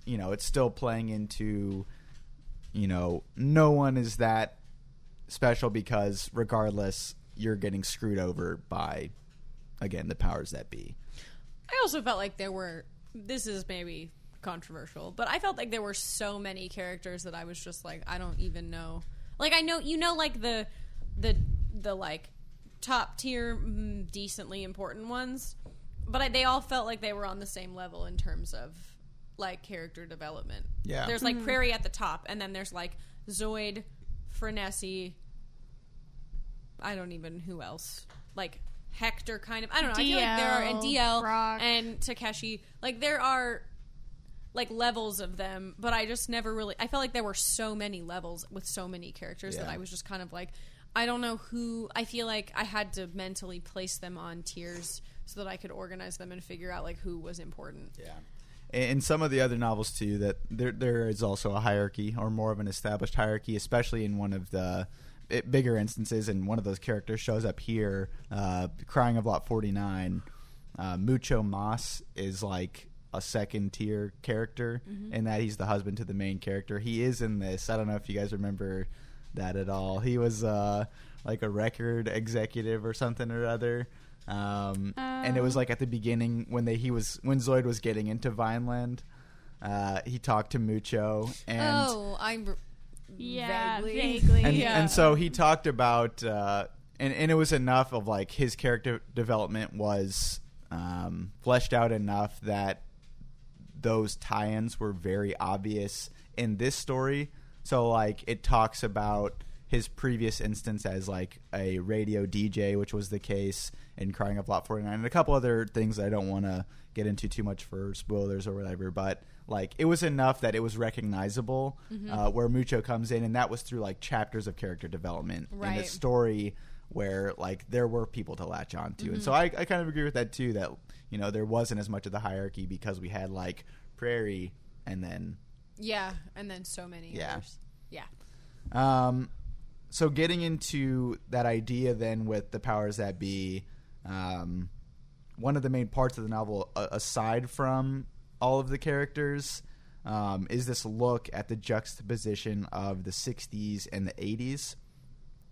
you know, it's still playing into you know, no one is that special because regardless, you're getting screwed over by again the powers that be. I also felt like there were. This is maybe controversial, but I felt like there were so many characters that I was just like, I don't even know. Like I know you know, like the the the like top tier, mm, decently important ones, but I, they all felt like they were on the same level in terms of like character development. Yeah. there's like Prairie at the top, and then there's like Zoyd, Frenesi. I don't even who else like Hector kind of I don't know I feel like there are and DL, DL Brock. and Takeshi like there are like levels of them, but I just never really. I felt like there were so many levels with so many characters that I was just kind of like, I don't know who. I feel like I had to mentally place them on tiers so that I could organize them and figure out like who was important. Yeah. In some of the other novels too, that there there is also a hierarchy or more of an established hierarchy, especially in one of the bigger instances. And one of those characters shows up here, uh, crying of Lot forty nine. Uh, Mucho Maas is like a second tier character in that he's the husband to the main character. He is in this. I don't know if you guys remember that at all. He was uh, like a record executive or something or other. Um, and it was Oh. like at the beginning when they he was when Zoyd was getting into Vineland, uh, he talked to Mucho and oh, I'm Yeah, vaguely. vaguely. and, yeah. and so he talked about uh, and and it was enough of like his character development was um, fleshed out enough that those tie-ins were very obvious in this story. So like it talks about his previous instance as like a radio DJ, which was the case in Crying of Lot 49, and a couple other things I don't want to get into too much for spoilers or whatever. But like it was enough that it was recognizable uh, where Mucho comes in, and that was through like chapters of character development in the Right. story where like there were people to latch on to. And so I, I kind of agree with that too. That you know there wasn't as much of the hierarchy because we had like Prairie and then Yeah, and then so many Yeah. others. Yeah. Um, so getting into that idea then with the powers that be, um, one of the main parts of the novel, aside from all of the characters, um, is this look at the juxtaposition of the 60s and the 80s,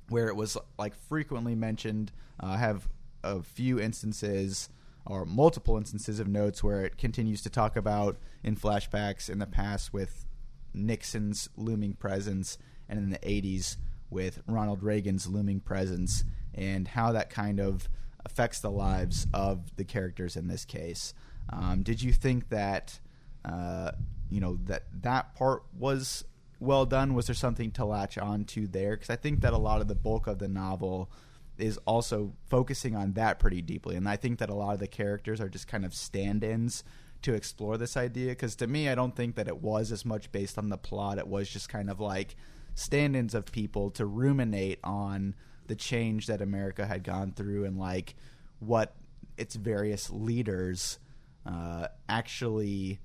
where it was like frequently mentioned. Uh, I have a few instances or multiple instances of notes where it continues to talk about in flashbacks in the past with Nixon's looming presence, and in the 80s with Ronald Reagan's looming presence, and how that kind of affects the lives of the characters in this case. Um, did you think that, uh, you know, that that part was well done? Was there something to latch on to there? Because I think that a lot of the bulk of the novel is also focusing on that pretty deeply, and I think that a lot of the characters are just kind of stand-ins to explore this idea because to me i don't think that it was as much based on the plot it was just kind of like stand-ins of people to ruminate on the change that america had gone through and like what its various leaders uh, actually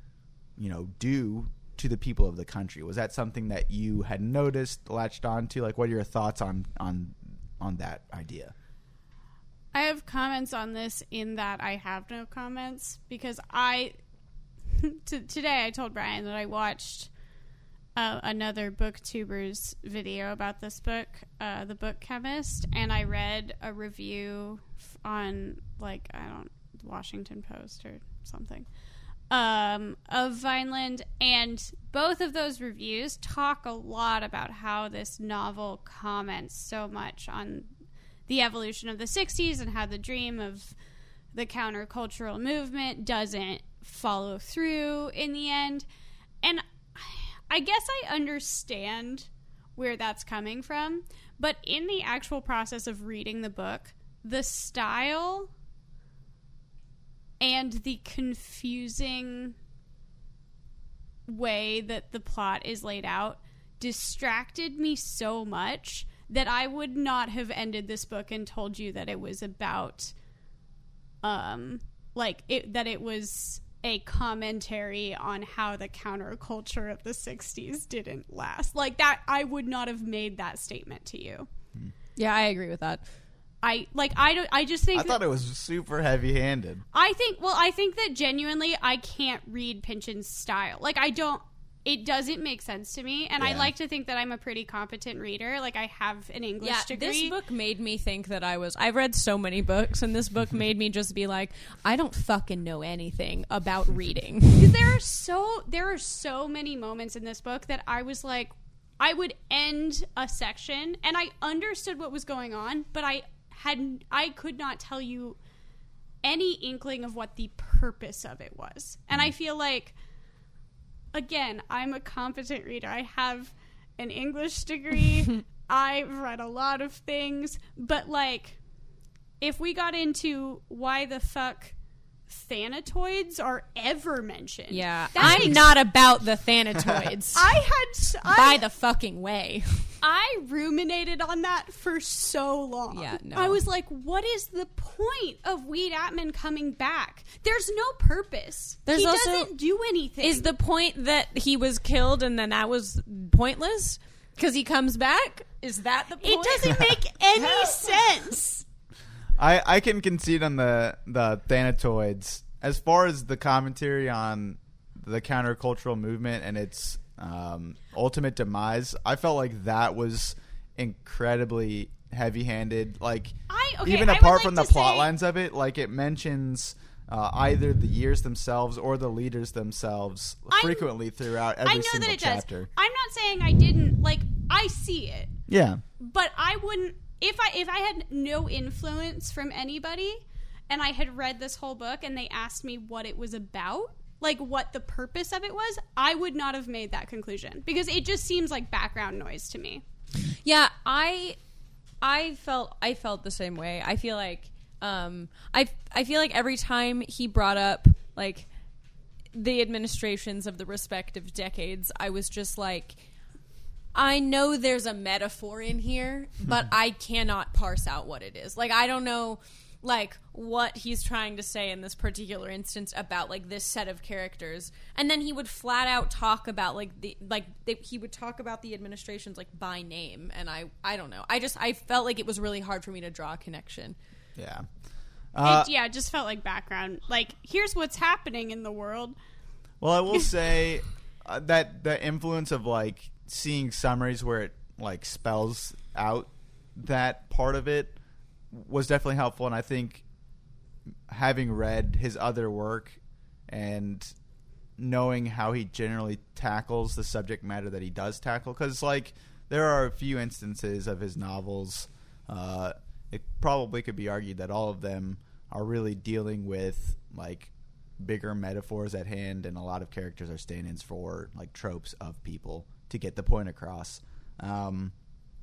you know do to the people of the country. Was that something that you had noticed latched onto? Like what are your thoughts on on on that idea? I have comments on this in that I have no comments because I t- today I told Brian that I watched uh, another booktuber's video about this book, uh, the Book Chemist, and I read a review on like I don't Washington Post or something um, of Vineland, and both of those reviews talk a lot about how this novel comments so much on the evolution of the 60s and how the dream of the countercultural movement doesn't follow through in the end. And I guess I understand where that's coming from, but in the actual process of reading the book, the style and the confusing way that the plot is laid out distracted me so much that I would not have ended this book and told you that it was about um like it that it was a commentary on how the counterculture of the 60s didn't last. Like that I would not have made that statement to you. Hmm. Yeah, I agree with that. I like I don't I just think i that- thought it was super heavy-handed I think well, I think that genuinely I can't read Pynchon's style. Like I don't it doesn't make sense to me and I like to think that I'm a pretty competent reader. Like I have an English Yeah, degree. this book made me think that I was. I've read so many books, and this book made me just be like, I don't fucking know anything about reading. because there are so there are so many moments in this book that I was like I would end a section and I understood what was going on, but I had I could not tell you any inkling of what the purpose of it was. And I mm. feel like again, I'm a competent reader. I have an English degree. I've read a lot of things, but like if we got into why the fuck Thanatoids are ever mentioned. Yeah, That I'm not about the Thanatoids. I had I, by the fucking way. I ruminated on that for so long. Yeah, no. I was like, what is the point of Weed Atman coming back? There's no purpose. There's he also- doesn't do anything. Is the point that he was killed and then that was pointless because he comes back? Is that the point? it doesn't make any sense. I, I can concede on the the Thanatoids as far as the commentary on the countercultural movement and its um, ultimate demise. I felt like that was incredibly heavy-handed. Like I- okay, even apart like from the plot say- lines of it, like it mentions. Uh, either the years themselves or the leaders themselves I'm- frequently throughout every I know single that it chapter. does. I'm not saying I didn't like. I see it, Yeah, but I wouldn't if I if I had no influence from anybody and I had read this whole book and they asked me what it was about, like what the purpose of it was, I would not have made that conclusion because it just seems like background noise to me. Yeah, I I felt I felt the same way. I feel like um I I feel like every time he brought up like the administrations of the respective decades, I was just like I know there's a metaphor in here, but I cannot parse out what it is. Like I don't know like what he's trying to say in this particular instance about like this set of characters and then he would flat out talk about like the like they, he would talk about the administrations like by name and i i don't know i just i felt like it was really hard for me to draw a connection yeah. Uh, it, yeah, it just felt like background. Like here's what's happening in the world. Well, I will say uh, that the influence of like seeing summaries where it like spells out that part of it was definitely helpful, and I think having read his other work and knowing how he generally tackles the subject matter that he does tackle, because like there are a few instances of his novels. Uh, it probably could be argued that all of them are really dealing with like bigger metaphors at hand, and a lot of characters are stand-ins for like tropes of people to get the point across. Um,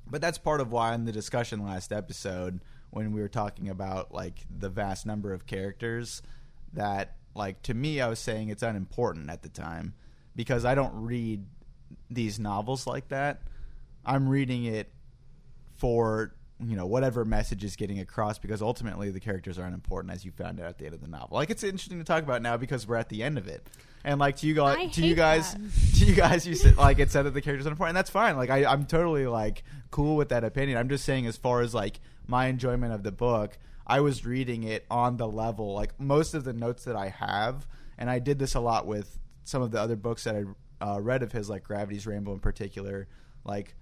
but that's part of why in the discussion last episode, when we were talking about like the vast number of characters, that like to me, I was saying it's unimportant at the time because I don't read these novels like that. I'm reading it for you know whatever message is getting across because ultimately the characters aren't important as you found out at the end of the novel like it's interesting to talk about now because we're at the end of it and like to you guys to you guys that. to you guys you said like it said that the characters are important and that's fine like I, i'm totally like cool with that opinion i'm just saying as far as like my enjoyment of the book i was reading it on the level like most of the notes that i have and i did this a lot with some of the other books that i uh, read of his like gravity's rainbow in particular like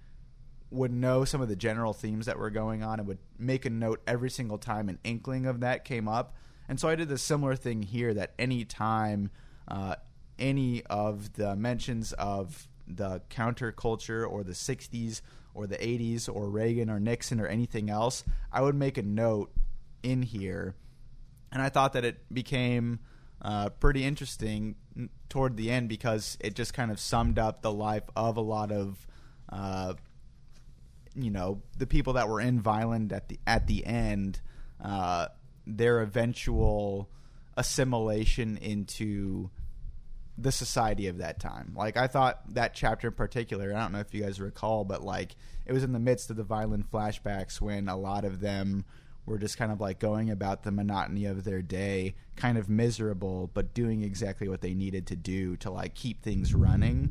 would know some of the general themes that were going on and would make a note every single time an inkling of that came up. And so I did a similar thing here that any time uh, any of the mentions of the counterculture or the 60s or the 80s or Reagan or Nixon or anything else, I would make a note in here. And I thought that it became uh, pretty interesting toward the end because it just kind of summed up the life of a lot of uh, you know the people that were in Vineland at the at the end, uh, their eventual assimilation into the society of that time. Like I thought that chapter in particular, I don't know if you guys recall, but like it was in the midst of the violent flashbacks when a lot of them were just kind of like going about the monotony of their day, kind of miserable, but doing exactly what they needed to do to like keep things running.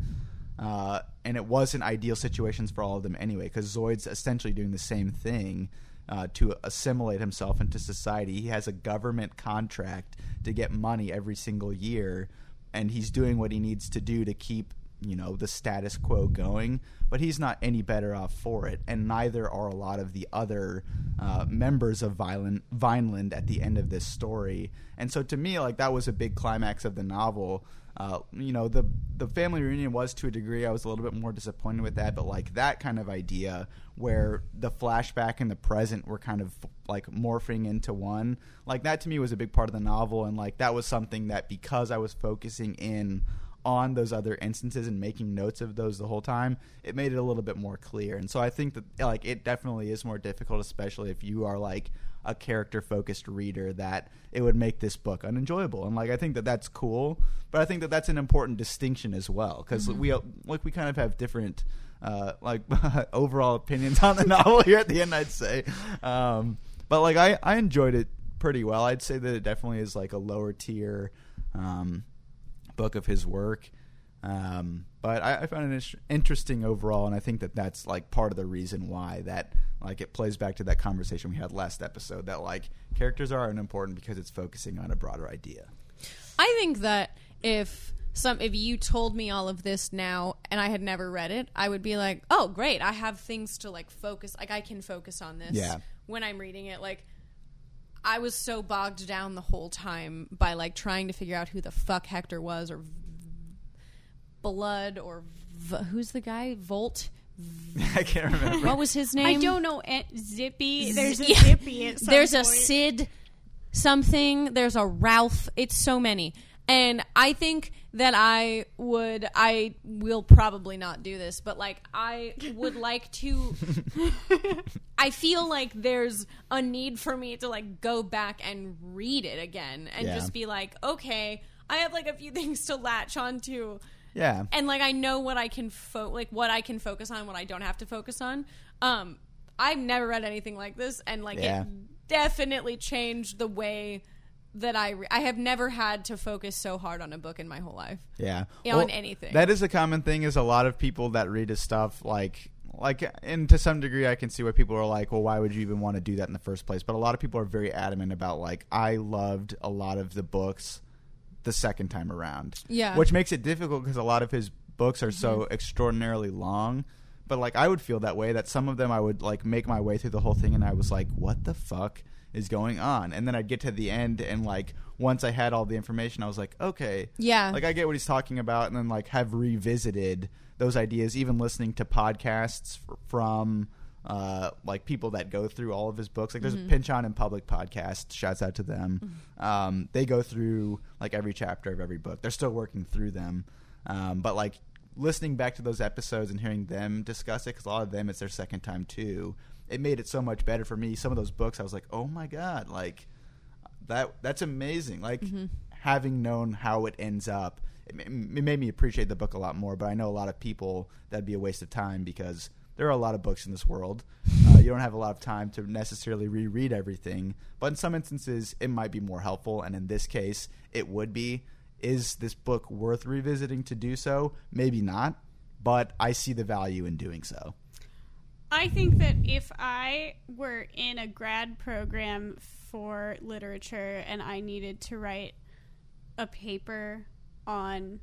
Uh, and it wasn't ideal situations for all of them anyway, because Zoyd's essentially doing the same thing uh, to assimilate himself into society. He has a government contract to get money every single year, and he's doing what he needs to do to keep you know the status quo going but he's not any better off for it. And neither are a lot of the other uh, members of Violent, vineland at the end of this story. And so to me like that was a big climax of the novel uh, you know the the family reunion was to a degree i was a little bit more disappointed with that but like that kind of idea where the flashback and the present were kind of like morphing into one like that to me was a big part of the novel and like that was something that because i was focusing in on those other instances and making notes of those the whole time, it made it a little bit more clear. And so I think that like it definitely is more difficult, especially if you are like a character focused reader, that it would make this book unenjoyable. And like I think that that's cool, but I think that that's an important distinction as well because we like we kind of have different. Uh, like overall opinions on the novel here at the end, I'd say, um, but like I, I enjoyed it pretty well. I'd say that it definitely is like a lower tier um, book of his work. Um, but I, I found it interesting overall, and I think that that's like part of the reason why that like it plays back to that conversation we had last episode that like characters are important because it's focusing on a broader idea. I think that if some if you told me all of this now and I had never read it, I would be like, "Oh, great. I have things to like focus like I can focus on this Yeah. when I'm reading it." Like I was so bogged down the whole time by like trying to figure out who the fuck Hector was or Blood or v- who's the guy? Volt? I can't remember. What was his name? I don't know. eh, Zippy. There's a Yeah. Zippy. At some There's a point. Sid something. There's a Ralph. It's so many. And I think that I would, I will probably not do this, but like, I would like to. I feel like there's a need for me to like go back and read it again and Yeah. just be like, okay, I have like a few things to latch onto yeah, and like I know what I can fo- like what I can focus on, what I don't have to focus on. Um, I've never read anything like this, and like Yeah. it definitely changed the way that I re- I have never had to focus so hard on a book in my whole life. Yeah. Yeah, on anything. That is a common thing is a lot of people that read his stuff like like and to some degree I can see why people are like, well, why would you even want to do that in the first place? But a lot of people are very adamant about like I loved a lot of the books the second time around. Yeah. Which makes it difficult because a lot of his books are so mm-hmm. extraordinarily long. But like I would feel that way that some of them I would like make my way through the whole thing and I was like, what the fuck is going on? And then I'd get to the end and like once I had all the information I was like, okay. Yeah. Like I get what he's talking about and then like have revisited those ideas even listening to podcasts f- from uh, like people that go through all of his books. Like there's a Pynchon in Public podcast. Shouts out to them. Um, they go through like every chapter of every book. They're still working through them, um, but like listening back to those episodes and hearing them discuss it because a lot of them it's their second time too. It made it so much better for me. Some of those books, I was like, oh my god, like that. That's amazing. Like having known how it ends up, it, it made me appreciate the book a lot more. But I know a lot of people that'd be a waste of time because there are a lot of books in this world. Uh, you don't have a lot of time to necessarily reread everything, but in some instances, it might be more helpful. And in this case, it would be. Is this book worth revisiting to do so? Maybe not, but I see the value in doing so. I think that if I were in a grad program for literature and I needed to write a paper on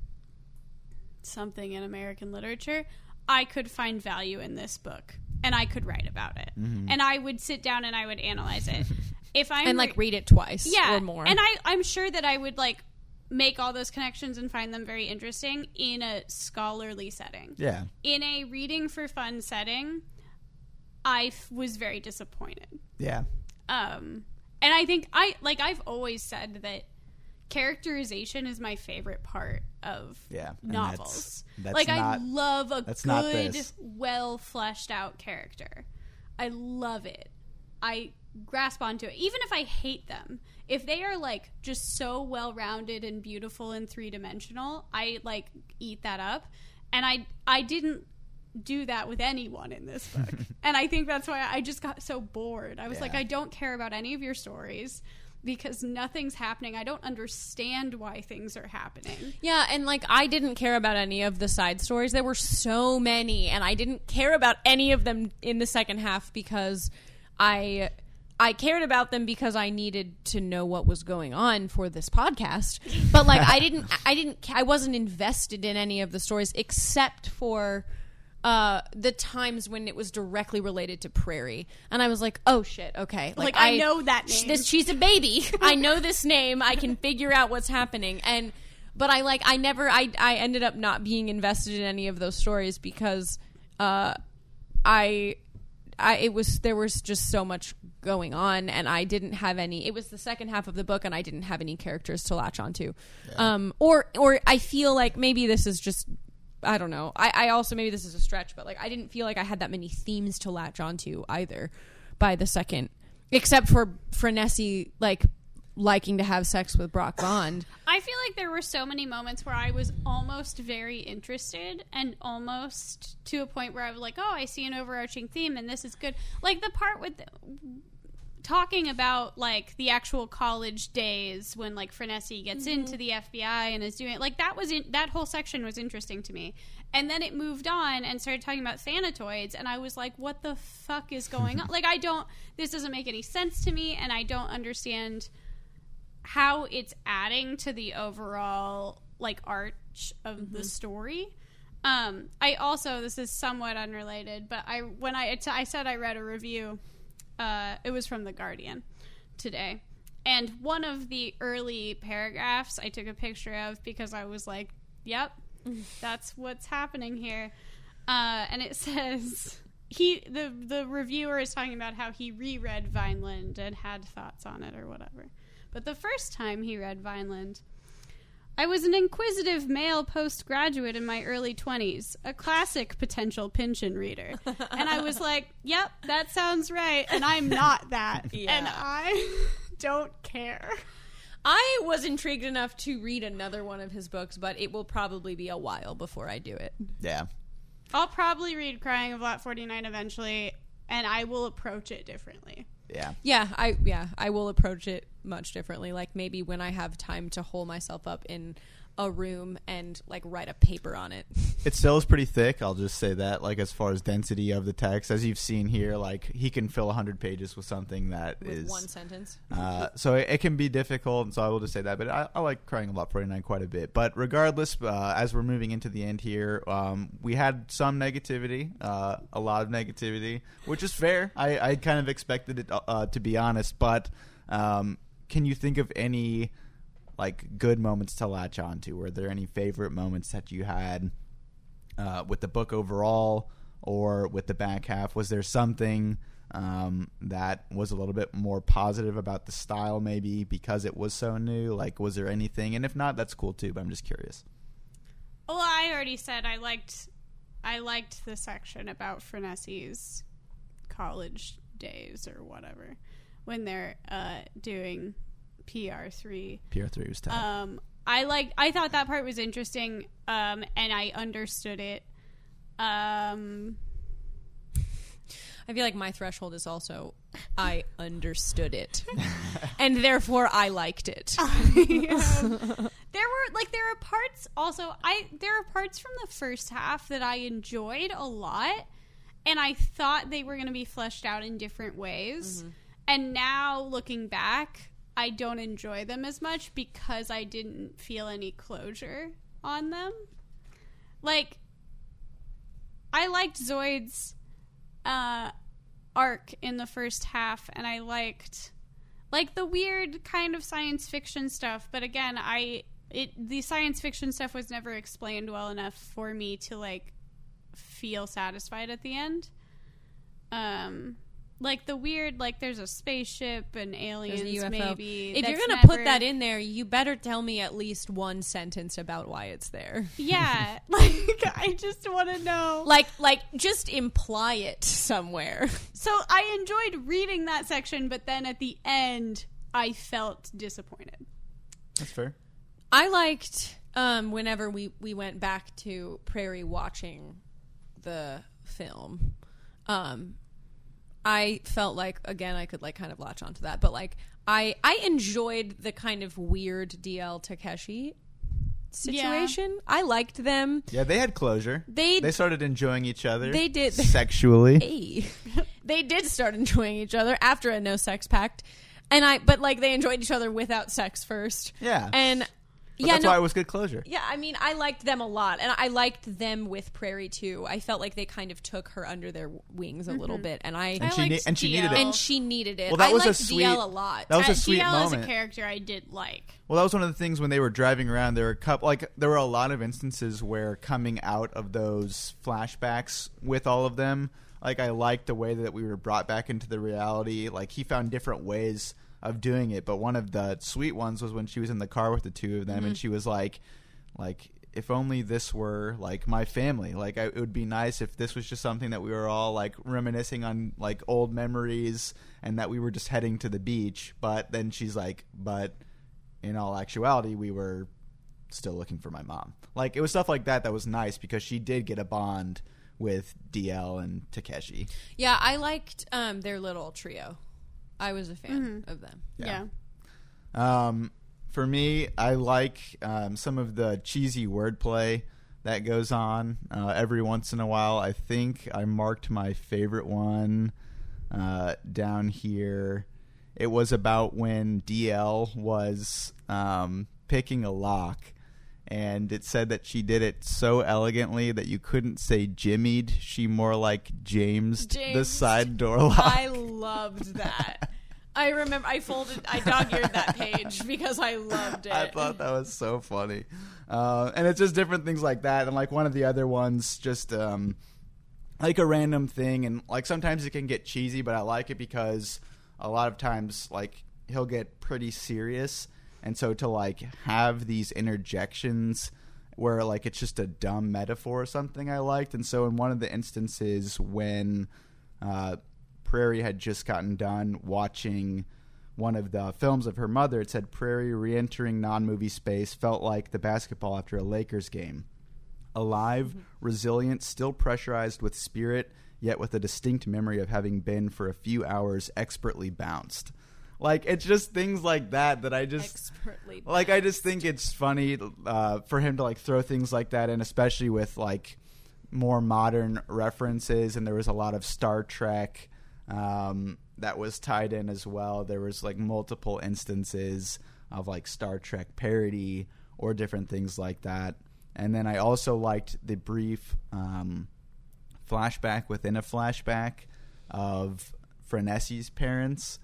something in American literature, I could find value in this book and I could write about it. And I would sit down and I would analyze it. If I'm and like re- read it twice yeah, or more. And I, I'm sure that I would like make all those connections and find them very interesting in a scholarly setting. Yeah. In a reading for fun setting, I f- was very disappointed. Yeah. Um, and I think I like I've always said that characterization is my favorite part of Yeah, novels. that's- that's like I love a good, well fleshed out character. I love it. I grasp onto it, even if I hate them. If they are like just so well rounded and beautiful and three dimensional, I like eat that up. And I I didn't do that with anyone in this book. and I think that's why I just got so bored. I was like, I don't care about any of your stories because nothing's happening. I don't understand why things are happening. Yeah, and like I didn't care about any of the side stories. There were so many, and I didn't care about any of them in the second half because I I cared about them because I needed to know what was going on for this podcast. But like I didn't I didn't I wasn't invested in any of the stories except for uh, the times when it was directly related to Prairie, and I was like, "Oh shit, okay." Like, I know that sh- name. This she's a baby. I know this name. I can figure out what's happening. And but I like I never I I ended up not being invested in any of those stories because uh I I it was there was just so much going on, and I didn't have any. It was the second half of the book, and I didn't have any characters to latch onto. Um, or or I feel like maybe this is just. I don't know. I, I also maybe this is a stretch, but like I didn't feel like I had that many themes to latch onto either by the second, except for Frenesi like liking to have sex with Brock Vond. I feel like there were so many moments where I was almost very interested and almost to a point where I was like, oh, I see an overarching theme and this is good. Like the part with talking about like the actual college days when like Frenesi gets into the FBI and is doing like that was in, that whole section was interesting to me. And then it moved on and started talking about thanatoids and I was like what the fuck is going on? like I don't this doesn't make any sense to me and I don't understand how it's adding to the overall like arch of the story. Um, I also this is somewhat unrelated, but I when I it's- I said I read a review, uh, it was from the Guardian today, and one of the early paragraphs I took a picture of because I was like, "Yep, that's what's happening here," uh, and it says. He the the reviewer is talking about how he reread Vineland and had thoughts on it or whatever. But the first time he read Vineland, I was an inquisitive male postgraduate in my early 20s, a classic potential Pynchon reader. And I was like, yep, that sounds right. And I'm not that. Yeah. And I don't care. I was intrigued enough to read another one of his books, but it will probably be a while before I do it. Yeah. I'll probably read Crying of Lot 49 eventually, and I will approach it differently. Yeah. Yeah, I yeah, I will approach it much differently. Like maybe when I have time to hole myself up in a room and like write a paper on it. It still is pretty thick. I'll just say that. Like as far as density of the text, as you've seen here, like he can fill hundred pages with something that with is. one sentence. Uh, so it, it can be difficult, and so I will just say that. But I, I like crying a lot 49 quite a bit. But regardless, uh, as we're moving into the end here, um, we had some negativity, uh, a lot of negativity, which is fair. I, I kind of expected it uh, to be honest. But um, can you think of any like good moments to latch onto? Were there any favorite moments that you had uh, with the book overall, or with the back half? Was there something? um, that was a little bit more positive about the style, maybe because it was so new? Like, was there anything? And if not, that's cool too. But I'm just curious. Well, I already said I liked I liked the section about Frenesi's college days or whatever when they're uh, doing PR three. PR3 was tough. Um, I like I thought that part was interesting, um, and I understood it. Um, I feel like my threshold is also I understood it. and therefore I liked it. um, there were like there are parts also I there are parts from the first half that I enjoyed a lot and I thought they were going to be fleshed out in different ways. And now looking back, I don't enjoy them as much because I didn't feel any closure on them. Like I liked Zoyd's uh arc in the first half and I liked like the weird kind of science fiction stuff but again i it the science fiction stuff was never explained well enough for me to like feel satisfied at the end um like the weird like there's a spaceship and aliens a UFO. maybe if you're going to put that in there, you better tell me at least one sentence about why it's there. yeah like i just want to know Like like just imply it somewhere. so i enjoyed reading that section but then at the end i felt disappointed That's fair. I liked um, whenever we, we went back to Prairie watching the film. Um, I felt like again I could like kind of latch onto that, but like I I enjoyed the kind of weird DL Takeshi situation. I liked them. Yeah, they had closure. They- they started enjoying each other. They did. sexually. Hey. they did start enjoying each other after a no sex pact, and I but like they enjoyed each other without sex first. Yeah. and But yeah, that's no, why it was good closure. Yeah, I mean, I liked them a lot, and I liked them with Prairie too. I felt like they kind of took her under their wings a little bit, and I, And she liked ne- and she needed it. and she needed it. Well, that I was a liked sweet- DL a lot. that was a Uh, sweet DL moment. is a character i did like Well, that was one of the things when they were driving around. There were a couple, like there were a lot of instances where coming out of those flashbacks with all of them, Like I liked the way that we were brought back into the reality. Like he found different ways of doing it, but one of the sweet ones was when she was in the car with the two of them, Mm-hmm. and she was like, like if only this were like my family. Like I, it would be nice if this was just something that we were all like reminiscing on like old memories, and that we were just heading to the beach. But then she's like, but in all actuality, we were still looking for my mom. Like it was stuff like that that was nice because she did get a bond with DL and Takeshi. Yeah, I liked um, their little trio. I was a fan of them. Yeah. Um, for me, I like um, some of the cheesy wordplay that goes on uh, every once in a while. I think I marked my favorite one uh, down here. It was about when DL was um, picking a lock, and it said that she did it so elegantly that you couldn't say jimmied. She more like Jamesed the side door lock. I loved that. I remember I folded, I dog eared that page because I loved it. I thought that was so funny. Uh, and it's just different things like that. And like one of the other ones, just um, like a random thing. And like sometimes it can get cheesy, but I like it because a lot of times, like, he'll get pretty serious. And so to like have these interjections where like it's just a dumb metaphor or something I liked. And so in one of the instances when uh, Prairie had just gotten done watching one of the films of her mother. It said Prairie re-entering non-movie space felt like the basketball after a Lakers game. Alive, resilient, still pressurized with spirit, yet with a distinct memory of having been for a few hours expertly bounced. Like it's just things like that that I just Expertly. like I just think it's funny uh, for him to like throw things like that in, especially with like more modern references. And there was a lot of Star Trek um, that was tied in as well. There was like multiple instances of like Star Trek parody or different things like that. And then I also liked the brief um, flashback within a flashback of Frenesi's parents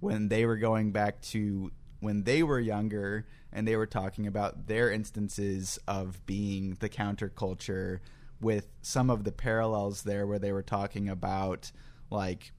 when they were going back to when they were younger and they were talking about their instances of being the counterculture with some of the parallels there where they were talking about like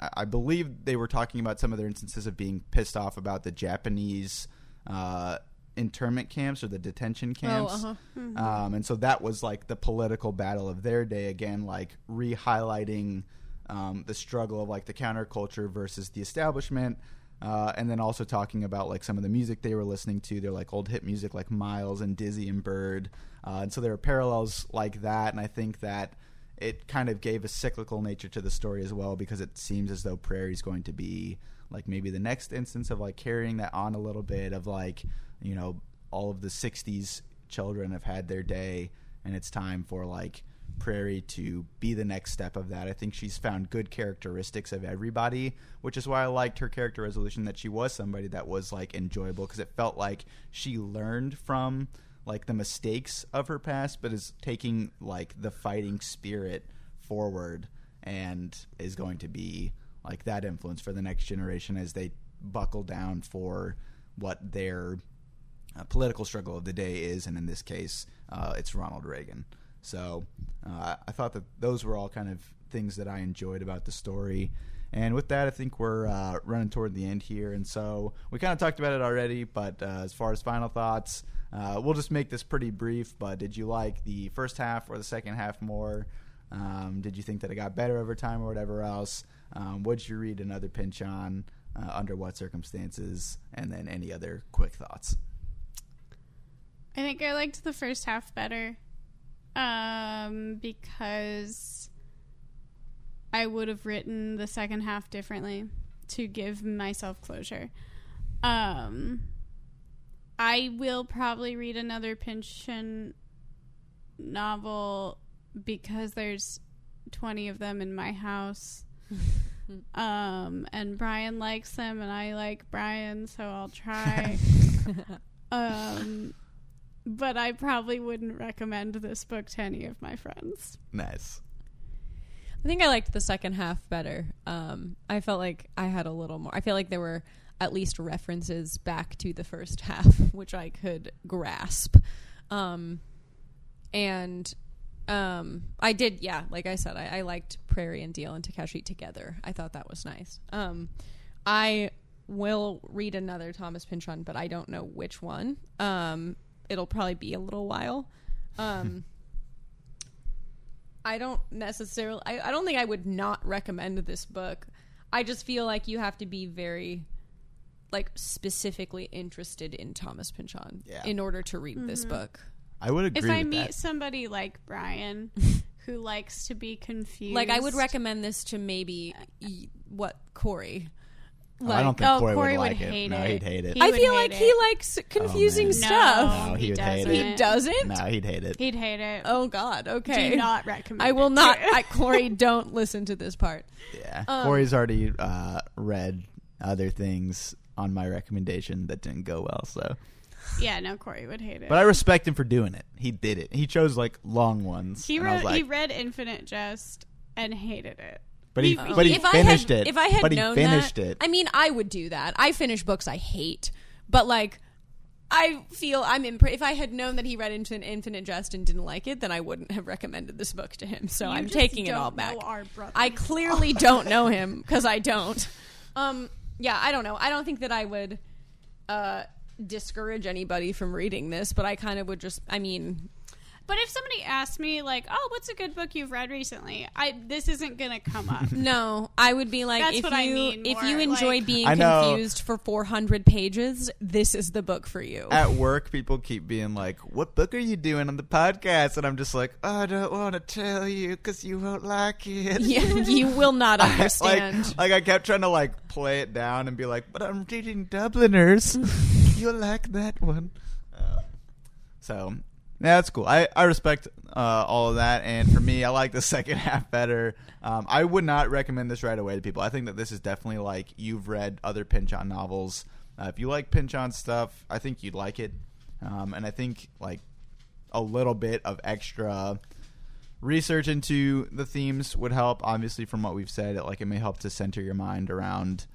I believe they were talking about some of their instances of being pissed off about the Japanese uh, internment camps or the detention camps. uh-huh. Um, and so that was like the political battle of their day again, like re highlighting um, the struggle of like the counterculture versus the establishment. Uh, and then also talking about like some of the music they were listening to. They're like old hit music like Miles and Dizzy and Bird. Uh, and so there are parallels like that. And I think that it kind of gave a cyclical nature to the story as well because it seems as though Prairie's going to be like maybe the next instance of like carrying that on a little bit of like, you know, all of the 60s children have had their day and it's time for like Prairie to be the next step of that. I think she's found good characteristics of everybody, which is why I liked her character resolution that she was somebody that was like enjoyable because it felt like she learned from like the mistakes of her past, but is taking like the fighting spirit forward and is going to be like that influence for the next generation as they buckle down for what their uh, political struggle of the day is, and in this case, uh, it's Ronald Reagan. So uh, I thought that those were all kind of things that I enjoyed about the story. And with that, I think we're uh, running toward the end here. And so we kind of talked about it already, but uh, as far as final thoughts, uh, we'll just make this pretty brief. But did you like the first half or the second half more? Um, did you think that it got better over time or whatever else? Um, would you read another Pynchon? Uh, under what circumstances? And then any other quick thoughts? I think I liked the first half better um, because I would have written the second half differently to give myself closure. Um, I will probably read another Pynchon novel because there's 20 of them in my house. um, and Brian likes them, and I like Brian, so I'll try. um, but I probably wouldn't recommend this book to any of my friends. Nice. I think I liked the second half better. Um, I felt like I had a little more. I feel like there were at least references back to the first half, which I could grasp. Um, and Um, I did, yeah. Like I said, I, I liked Prairie and DL and Takeshi together. I thought that was nice. Um, I will read another Thomas Pynchon, but I don't know which one. Um, it'll probably be a little while. Um, I don't necessarily. I, I don't think I would not recommend this book. I just feel like you have to be very, like, specifically interested in Thomas Pynchon Yeah. in order to read this book. I would agree If I with meet that. somebody like Brian who likes to be confused, Like, I would recommend this to maybe what Corey. Oh, I don't think oh, Corey, Corey would would like it. hate no, it. he'd hate it. He I feel like it. he likes confusing man. stuff. No, he he would hate doesn't. it. He doesn't. no, he'd hate it. He'd hate it. Oh God. Okay. Do not recommend. I will it. not. I, Corey, don't listen to this part. Yeah, Um, Corey's already uh, read other things on my recommendation that didn't go well. So, yeah, no, Corey would hate it. but I respect him for doing it. He did it. He chose like long ones. he and I read was like, he read Infinite Jest and hated it. But he, he- but he if I finished had, it. If I had but he known finished that, it. I mean, I would do that. I finish books I hate, but like, I feel I'm impre- if I had known that he read into an Infinite Jest and didn't like it, then I wouldn't have recommended this book to him. So You I'm taking it don't all know back. Our. I clearly don't know him because I don't. Um, yeah, I don't know. I don't think that I would uh, discourage anybody from reading this, but I kind of would just. I mean, But if somebody asked me, like, "Oh, what's a good book you've read recently?" I this isn't gonna come up. no, I would be like, That's if what you I mean if more, you enjoy like- being I know. confused for 400 pages, this is the book for you. At work, people keep being like, "What book are you doing on the podcast?" And I'm just like, "I don't want to tell you because you won't like it." yeah, you will not like, understand. like I kept trying to like play it down and be like, "But I'm reading Dubliners. You'll like that one." Uh, so yeah, that's cool. I I respect uh, all of that, and for me, I like the second half better. Um, I would not recommend this right away to people. I think that this is definitely like you've read other Pynchon novels. Uh, if you like Pynchon stuff, I think you'd like it, um, and I think like a little bit of extra research into the themes would help obviously from what we've said it, like it may help to center your mind around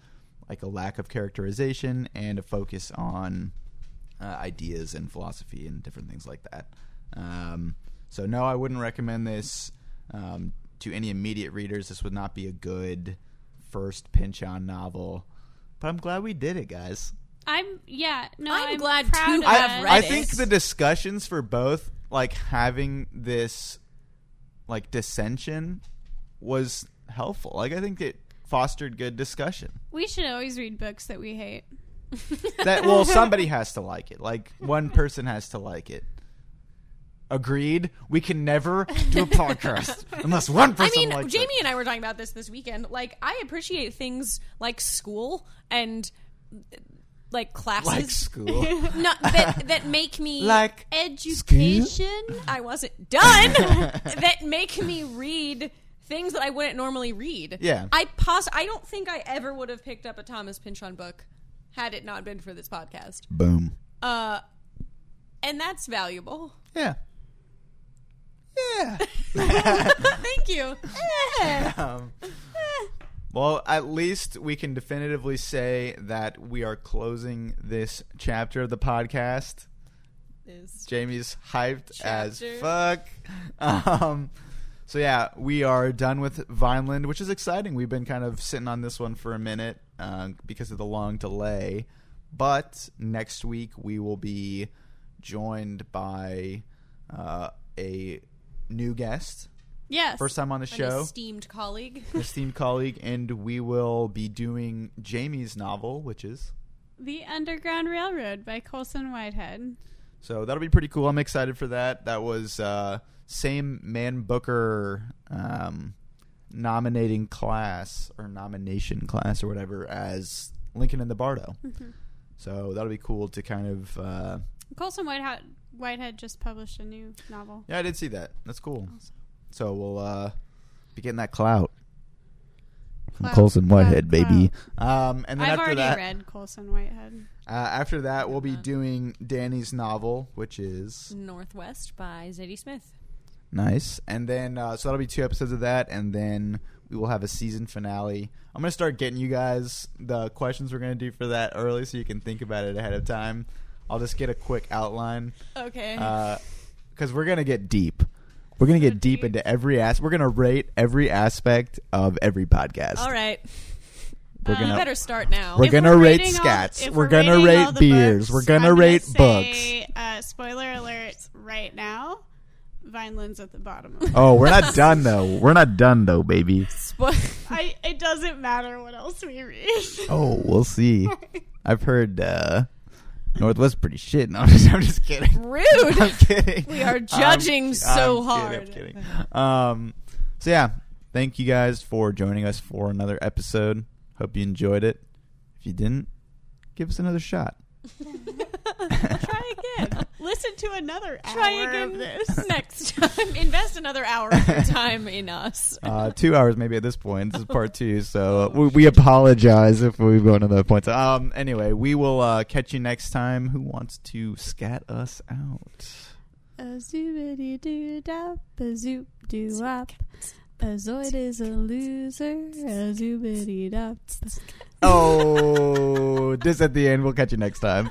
like a lack of characterization and a focus on uh, ideas and philosophy and different things like that um, so no i wouldn't recommend this um, to any immediate readers this would not be a good first Pynchon novel but i'm glad we did it guys I'm yeah. No, I'm I'm, glad proud to of have it. read I think the discussions for both, like having this, like dissension, was helpful. Like I think it fostered good discussion. We should always read books that we hate. That well, somebody has to like it. Like one person has to like it. Agreed. We can never do a podcast unless one person. I mean, likes Jamie it. and I were talking about this this weekend. Like, I appreciate things like school and like classes, Like school. not that that make me like Education. I wasn't done. that make me read things that I wouldn't normally read. Yeah. I pos- I don't think I ever would have picked up a Thomas Pynchon book had it not been for this podcast. boom. Uh, and that's valuable. Yeah. Yeah. Thank you. Um, well, at least we can definitively say that we are closing this chapter of the podcast. Is Jamie's hyped as fuck. Um, so yeah, we are done with Vineland, which is exciting. We've been kind of sitting on this one for a minute uh, because of the long delay. But next week we will be joined by uh, a new guest, Yes. first time on the show esteemed colleague. esteemed colleague, and we will be doing Jamie's novel, which is The Underground Railroad by Colson Whitehead. so that'll be pretty cool. I'm excited for that. That was uh, same Man Booker um, nominating class or nomination class or whatever as Lincoln in the Bardo. So that'll be cool to kind of. Uh, Colson Whitehead, Whitehead just published a new novel. yeah, I did see that. That's cool. So we'll uh, be getting that clout. From Clout, Colson clout, Whitehead, baby. Um, and then I've after already that, read Colson Whitehead. Uh, after that, we'll be Uh-huh. doing Danny's novel, which is Northwest by Zadie Smith. Nice. And then, uh, so that'll be two episodes of that, and then we will have a season finale. I'm gonna start getting you guys the questions we're gonna do for that early, so you can think about it ahead of time. I'll just get a quick outline Okay. because we're gonna get deep. We're gonna get deep into every as. We're gonna rate every aspect of every podcast. All right, We're Uh, gonna better start now. We're If gonna rate rating all- scats. if We're gonna rate beers. books, We're gonna I'm rate say, Uh, spoiler alert! Right now, Vineland's at the bottom. Of it. Oh, we're not done though. We're not done though, baby. I, it doesn't matter what else we read. Oh, we'll see. I've heard uh Northwest pretty shit. No, I'm just, I'm just kidding. Rude. I'm kidding. We are I'm- judging I'm so kidding, hard. I'm kidding. Um, so yeah, thank you guys for joining us for another episode. Hope you enjoyed it. If you didn't, give us another shot. Try again. Listen to another hour Try of again this. next time. Invest another hour of your time in us. Uh, two hours maybe at this point. This is part two, so we, we apologize if we've gone to that point. Um, anyway, we will uh, catch you next time. Who wants to scat us out? A zoobity doo dap, a zoop doo wop. A Zoyd is a loser, a zoobity dap. Oh, this at the end. We'll catch you next time.